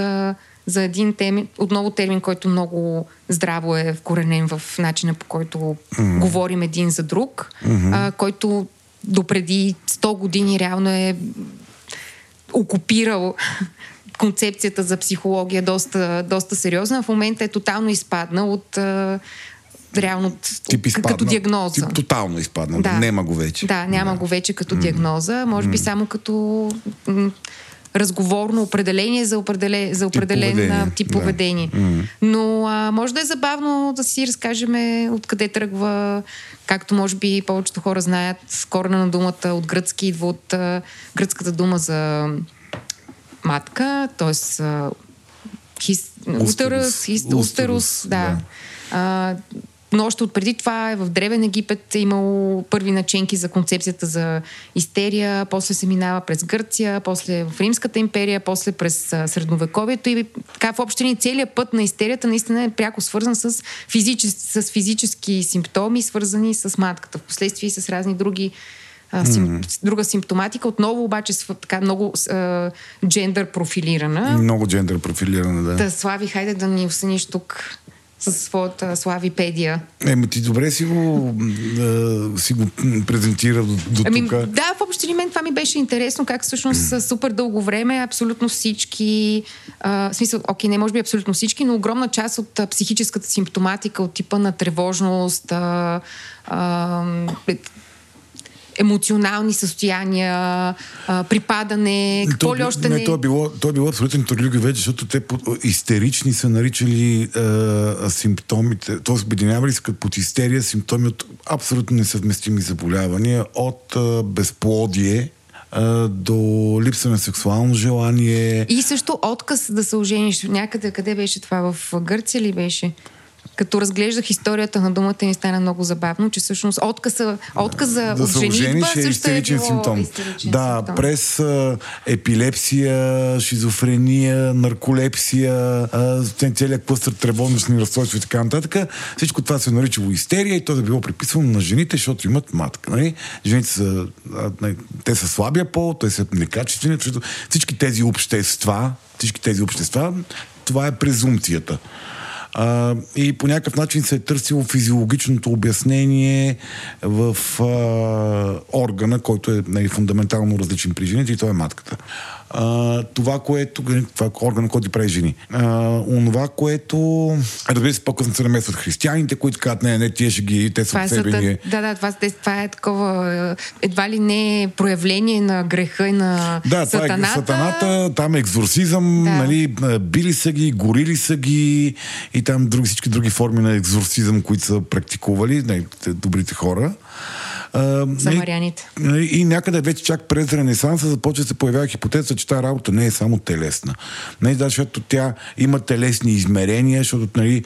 за един термин, отново термин, който много здраво е вкоренен в начина по който mm-hmm. говорим един за друг, mm-hmm. а, който допреди 100 години реално е окупирал концепцията за психология доста, доста сериозна. В момента е тотално изпадна от реално Тип изпадна, като диагноза. Тип тотално изпадна. Да. Няма го вече. Да, няма да. го вече като диагноза. Може mm. би само като м- разговорно определение за, определен, за определен тип поведение. Тип поведение. Да. Mm. Но а, може да е забавно да си разкажем откъде тръгва, както може би повечето хора знаят, корена на думата от гръцки идва от а, гръцката дума за матка, т.е. Устерус, устерус, да. да. А, но още от преди това е в Древен Египет е имало първи наченки за концепцията за истерия, после се минава през Гърция, после в Римската империя, после през Средновековието и така в общини целият път на истерията наистина е пряко свързан с, физичес, с физически симптоми, свързани с матката. Впоследствие и с разни други а, сим, mm. друга симптоматика, отново обаче така много а, джендър профилирана. Много джендър профилирана, да. Та, Слави, хайде да ни осъниш тук с своята славипедия. Еми, ти добре си го, а, си го презентира до, до Ами, тук. да, в общи мен това ми беше интересно, как всъщност с супер дълго време абсолютно всички, а, в смисъл, окей, не може би абсолютно всички, но огромна част от а, психическата симптоматика, от типа на тревожност, а, а, емоционални състояния, а, припадане, какво То- ли още не, не... То е било, то е било абсолютно трудливо вече, защото те по- истерични са наричали а, симптомите, т.е. обединявали се под истерия симптоми от абсолютно несъвместими заболявания, от а, безплодие до липса на сексуално желание. И също отказ да се ожениш. Някъде, къде беше това? В Гърция ли беше? Като разглеждах историята на думата ми стана много забавно, че всъщност отказа, отказа да от се женитба е истеричен е било симптом. истеричен да, симптом. през а, епилепсия, шизофрения, нарколепсия, а, целият клъстър тревожностни разстройства и така нататък. Всичко това се наричало истерия и то да било приписвано на жените, защото имат матка. Нали? Жените са, а, те са слабия пол, те са некачествени, всички тези общества, всички тези общества, това е презумцията. А, и по някакъв начин се е търсило физиологичното обяснение в а, органа, който е нали, фундаментално различен при жените и то е матката. А, това, което... Това е органа, който ги прави жени. А, онова, което... Разбира се, по-късно се намесват християните, които казват, не, не, тия ще ги... Те са Това е, себе сатан... ние. да, да, това, това е такова е, едва ли не проявление на греха и на Да, това сатаната. е сатаната, там е екзорсизъм, Да. нали, били са ги, горили са ги и там други, всички други форми на екзорсизъм, които са практикували, нали, те добрите хора. А, Самаряните. Нали, И някъде вече чак през Ренесанса започва да се появява хипотеза, че тази работа не е само телесна. Да, защото тя има телесни измерения, защото нали,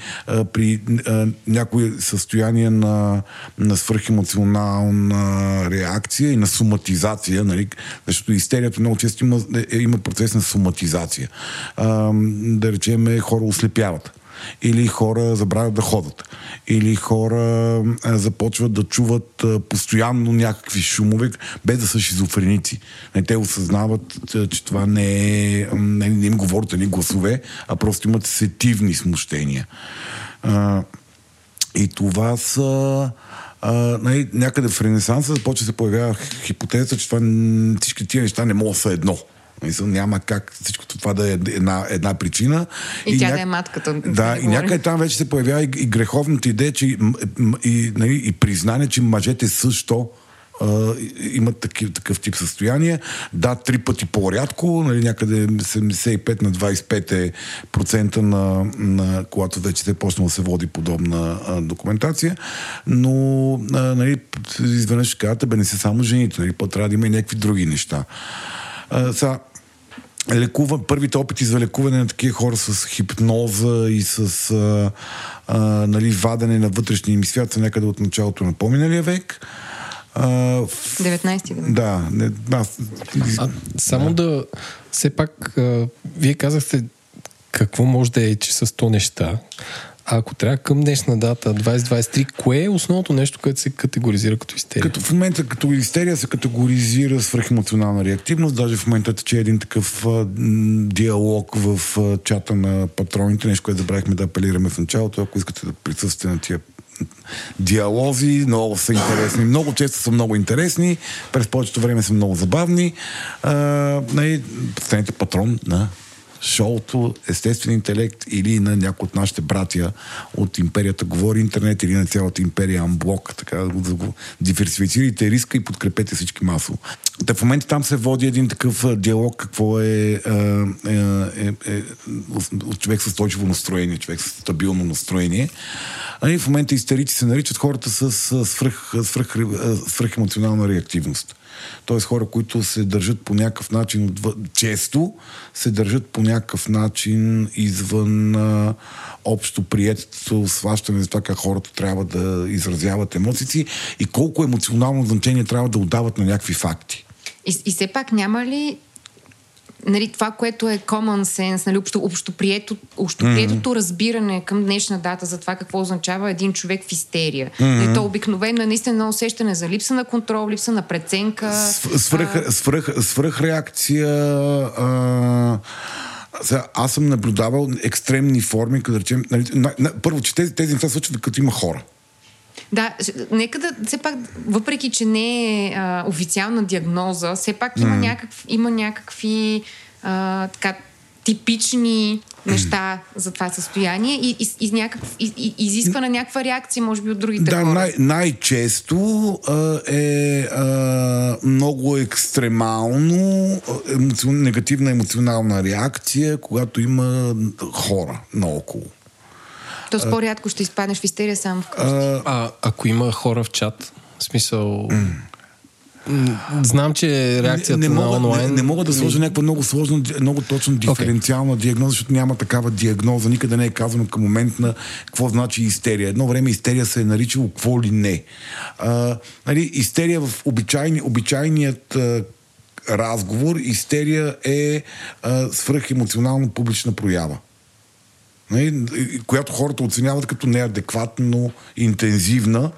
при а, някои състояния на, на свръхемоционална реакция и на соматизация, нали, защото истерията много често има, е, има процес на соматизация. А, да речем, хора ослепяват или хора забравят да ходят, или хора започват да чуват постоянно някакви шумове, без да са шизофреници. Те осъзнават, че това не е, не, не им говорят ни гласове, а просто имат сетивни смущения. И това са... А, нали, някъде в Ренесанса започва да се появява хипотеза, че това, всички тия неща не могат да са едно. Мисъл, няма как всичко това да е една, една причина. И тя да е матката, да и някъде там вече се появява и, и греховната идея, че и, и, нали, и признание, че мъжете също а, имат такив, такъв тип състояние. Да, три пъти по-рядко, нали, някъде 75 на 25 е процента на, на когато вече се е почнало да се води подобна а, документация, но а, нали, изведнъж кажете, бе не са само жените, нали, по трябва да има и някакви други неща. А, сега, лекува, първите опити за лекуване на такива хора с хипноза и с а, а, нали, вадене на вътрешния им свят са някъде от началото на поминалия век. А, в... 19-ти да. Да, не, аз, А, само да, все пак, а, вие казахте какво може да е, че с 100 неща. А ако трябва към днешна дата, 2023, кое е основното нещо, което се категоризира като истерия? Като в момента като истерия се категоризира свръхемоционална реактивност, даже в момента тече един такъв а, диалог в а, чата на патроните, нещо, което забравихме да апелираме в началото, ако искате да присъствате на тия диалози, много са интересни. Много често са много интересни, през повечето време са много забавни. А, нали, станете патрон на шоуто Естествен интелект или на някой от нашите братия от империята Говори интернет или на цялата империя Амблок, така да го, диверсифицирайте риска и подкрепете всички масово. Та в момента там се води един такъв диалог, какво е, е, е, е, човек с устойчиво настроение, човек с стабилно настроение. А и в момента истерици се наричат хората с а, свръх, свръх, свръхемоционална реактивност. Тоест хора, които се държат по някакъв начин, често се държат по някакъв начин извън а, общо приетото сващане за това как хората трябва да изразяват емоциите си и колко емоционално значение трябва да отдават на някакви факти. И, и все пак няма ли нали, това, което е common sense, нали, общо, общоприето, общоприетото mm-hmm. разбиране към днешна дата за това какво означава един човек в истерия. Mm-hmm. Нали, то обикновено е наистина едно усещане за липса на контрол, липса на преценка. Св- Свръх, свръх, свръхреакция, а, аз съм наблюдавал екстремни форми, като да речем, нали, на, на, първо, че тези, тези неща случват като има хора. Да, нека да, все пак, въпреки, че не е а, официална диагноза, все пак има, mm. някакв, има някакви а, така, типични неща за това състояние и, и, и, някакъв, и, и изисква на някаква реакция, може би, от другите да, хора. Най- най-често а, е а, много екстремално емоцион, негативна емоционална реакция, когато има хора наоколо. Тоест по-рядко ще изпаднеш в истерия само вкъщи. А, а ако има хора в чат, в смисъл... Знам, че реакцията не, не на мога, онлайн... Не, не мога да сложа някаква много сложна, много точно диференциална okay. диагноза, защото няма такава диагноза. Никъде не е казано към момент на какво значи истерия. Едно време истерия се е наричало какво ли не. А, нали, истерия в обичайни, обичайният а, разговор, истерия е а, свръхемоционално публична проява. Нали, която хората оценяват като неадекватно интензивна,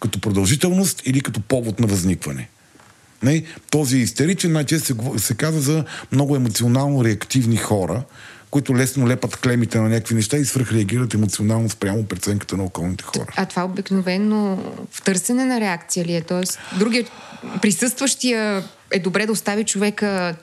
като продължителност или като повод на възникване. Не? Този истеричен най-често се, се казва за много емоционално реактивни хора, които лесно лепат клемите на някакви неща и свръхреагират емоционално спрямо преценката на околните хора. А това обикновено в търсене на реакция ли е? Тоест, другия присъстващия е добре да остави човека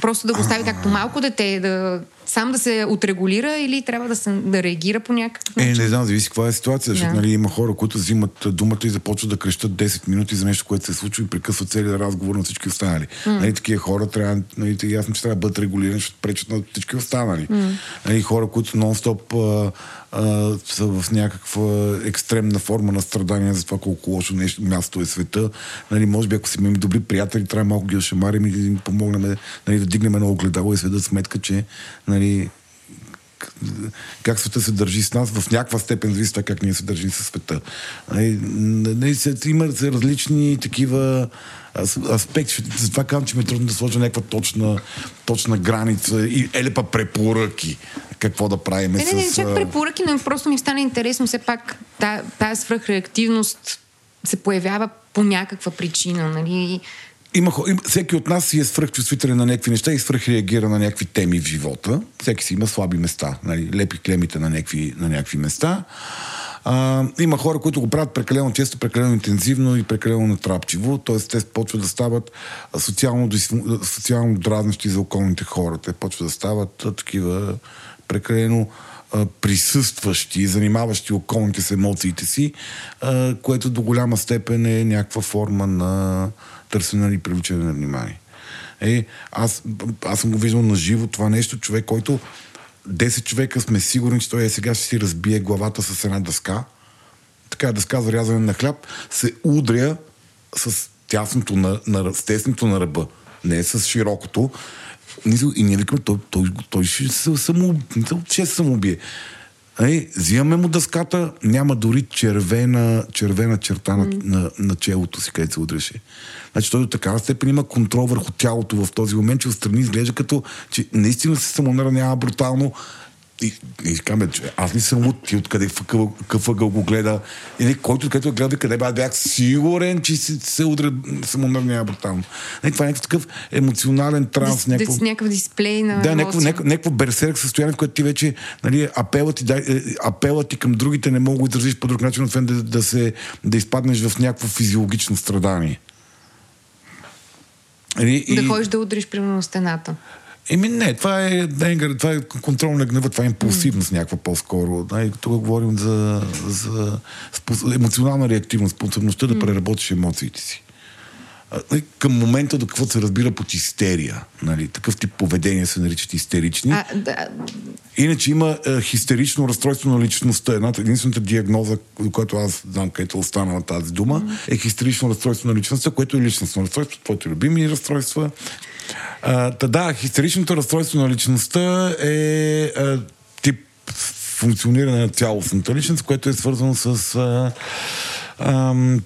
просто да го остави както малко дете, да сам да се отрегулира или трябва да, се, да реагира по някакъв начин? Е, не знам, зависи каква е ситуация, защото да. нали, има хора, които взимат думата и започват да крещат 10 минути за нещо, което се е случило и прекъсват целият разговор на всички останали. Mm. Нали, такива хора трябва, нали, ясно, че трябва да бъдат регулирани, защото пречат на всички останали. Mm. Нали, хора, които нон-стоп а, а, са в някаква екстремна форма на страдания за това колко лошо нещо, място е света. Нали, може би, ако си имаме добри приятели, трябва малко ги да шамарим и да им помогнем нали, да дигнем едно огледало и се дадат сметка, че нали, как света се държи с нас, в някаква степен зависи това как ние се държим със света. Нали, нали, има различни такива аспекти. Затова казвам, че ми е трудно да сложа някаква точна, точна граница и елепа препоръки какво да правим не, с... Не, не, чак препоръки, но просто ми стане интересно все пак тази свръхреактивност се появява по някаква причина, нали? Има, има, всеки от нас си е свръхчувствителен на някакви неща и свръхреагира на някакви теми в живота. Всеки си има слаби места. Нали? Лепи клемите на някакви, на някакви места. А, има хора, които го правят прекалено често, прекалено интензивно и прекалено натрапчиво, т.е. те почват да стават социално, социално дразнащи за околните хора. Те почват да стават такива прекалено присъстващи, занимаващи околните с емоциите си, което до голяма степен е някаква форма на търсене и привличане на внимание. Е, аз, аз съм го виждал на живо това нещо, човек, който 10 човека сме сигурни, че той е сега ще си разбие главата с една дъска, така дъска за рязане на хляб, се удря с тясното на, на, с тесното на ръба, не с широкото. И ние викаме, той, той, той ще се само, ще се самоубие. Ей, взимаме му дъската, няма дори червена, червена черта на, mm. на, на челото си, където се удреше. Значи той до такава степен има контрол върху тялото в този момент, че отстрани изглежда като, че наистина се самонаранява брутално, и, и че аз не съм от ти откъде какъв го гледа. Или който където гледа, къде бе, бях сигурен, че се, се удря самонърнява брутално. Не, това е някакъв такъв емоционален транс. Дис, някакво, някакъв дисплей на Да, някакво, някакво, някакво берсерк състояние, в което ти вече нали, апелът, ти, да, е, апелът ти към другите не мога да изразиш по друг начин, освен да, да, се, да изпаднеш в някакво физиологично страдание. И, да ходиш да удриш примерно на стената. Еми не, това е денгър, това е контрол на гнева, това е импулсивност някаква по-скоро. Да, тук говорим за, за емоционална реактивност, способността да преработиш емоциите си. Към момента до какво се разбира под истерия. Нали, такъв тип поведение се наричат истерични. А, да. Иначе има е, хистерично разстройство на личността. Едната, единствената диагноза, до която аз знам където останала тази дума, mm. е хистерично разстройство на личността, което е личностно разстройство, твоите любими разстройства. А, та, да, хистеричното разстройство на личността е а, тип функциониране на цялостната личност, което е свързано с а,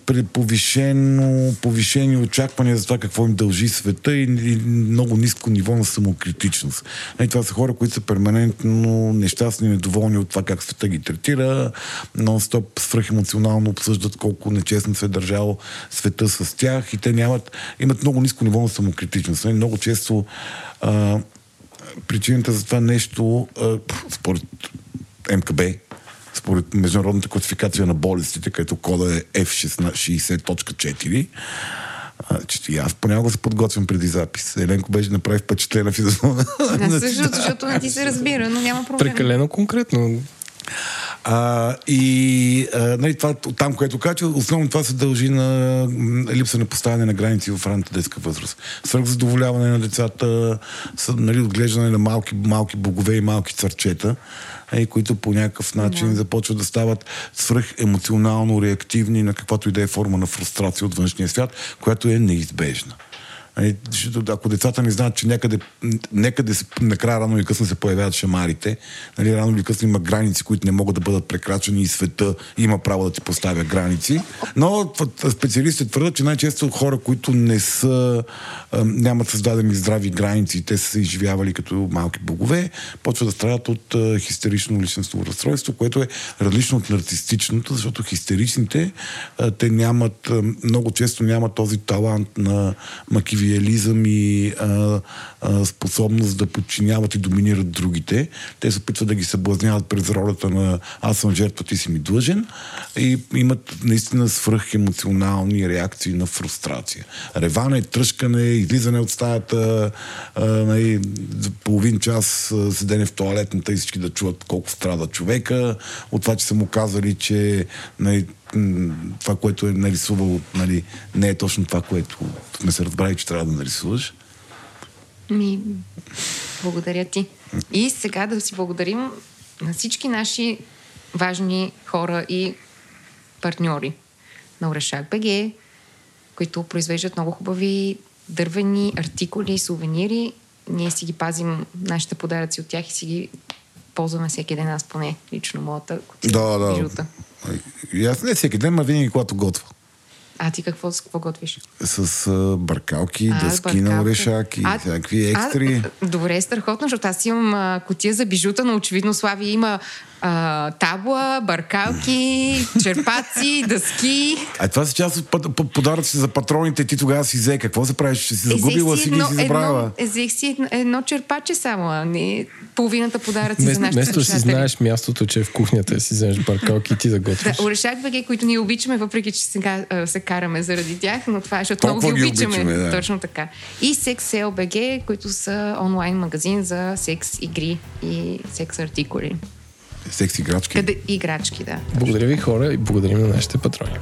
при повишено, повишени очаквания за това какво им дължи света и, и много ниско ниво на самокритичност. И това са хора, които са перманентно нещастни, недоволни от това как света ги третира, нон-стоп свръхемоционално обсъждат колко нечестно се е държал света с тях и те нямат, имат много ниско ниво на самокритичност. Много често а, причината за това нещо, а, според МКБ, според международната класификация на болестите, където кода е F60.4, че и аз понякога се подготвям преди запис. Еленко беше направи впечатлена в изазона. Да, също, защото не ти се разбира, но няма проблем. Прекалено конкретно. А, и а, нали, това, там, което каза, основно това се дължи на липса на поставяне на граници в ранната детска възраст. Свърхзадоволяване на децата, нали, отглеждане на малки, малки богове и малки църчета, и които по някакъв начин да. започват да стават свръх емоционално реактивни на каквато и да е форма на фрустрация от външния свят, която е неизбежна. Нали, ако децата не знаят, че някъде, някъде накрая рано или късно се появяват шамарите, нали, рано или късно има граници, които не могат да бъдат прекрачени и света има право да ти поставя граници. Но специалистите твърдят, че най-често хора, които не са, нямат създадени здрави граници, те са се изживявали като малки богове, почват да страдат от хистерично личностно разстройство, което е различно от нарцистичното, защото хистеричните, те нямат, много често нямат този талант на макив тривиализъм и а, а, способност да подчиняват и доминират другите. Те се опитват да ги съблазняват през ролята на аз съм жертва, ти си ми длъжен и имат наистина свръх емоционални реакции на фрустрация. Реване, тръжкане, излизане от стаята, а, нали, за половин час седене в туалетната и всички да чуват колко страда човека, от това, че са му казали, че нали, това, което е нарисувал, нали, не е точно това, което сме се разбрали, че трябва да нарисуваш. Ми, благодаря ти. И сега да си благодарим на всички наши важни хора и партньори на Орешак БГ, които произвеждат много хубави дървени артикули, сувенири. Ние си ги пазим нашите подаръци от тях и си ги ползваме всеки ден, аз поне лично моята. Да, да. Бижута. И аз не всеки ден, ма винаги когато готва. А ти какво, какво готвиш? С а, баркалки, а, дъски на орешаки, а, всякакви екстри. А, добре, страхотно, защото аз имам а, котия за бижута, но очевидно Слави има а, табла, баркалки, черпаци, [laughs] дъски. А това са част от подаръци за патроните. Ти тогава си взе. Какво се правиш? Ще си загубила си ги си забравила? Взех си едно, едно черпаче само, а не половината подаръци Место, за нашите Вместо си знаеш мястото, че е в кухнята, си вземеш баркалки и ти да готвиш. Да, орешак БГ, които ние обичаме, въпреки че сега а, се караме заради тях, но това е, защото много ги обичаме. обичаме да. Точно така. И Sex БГ, които са онлайн магазин за секс игри и секс артикули. Секс играчки. Къде играчки, да. Благодаря ви хора и благодарим на нашите патрони.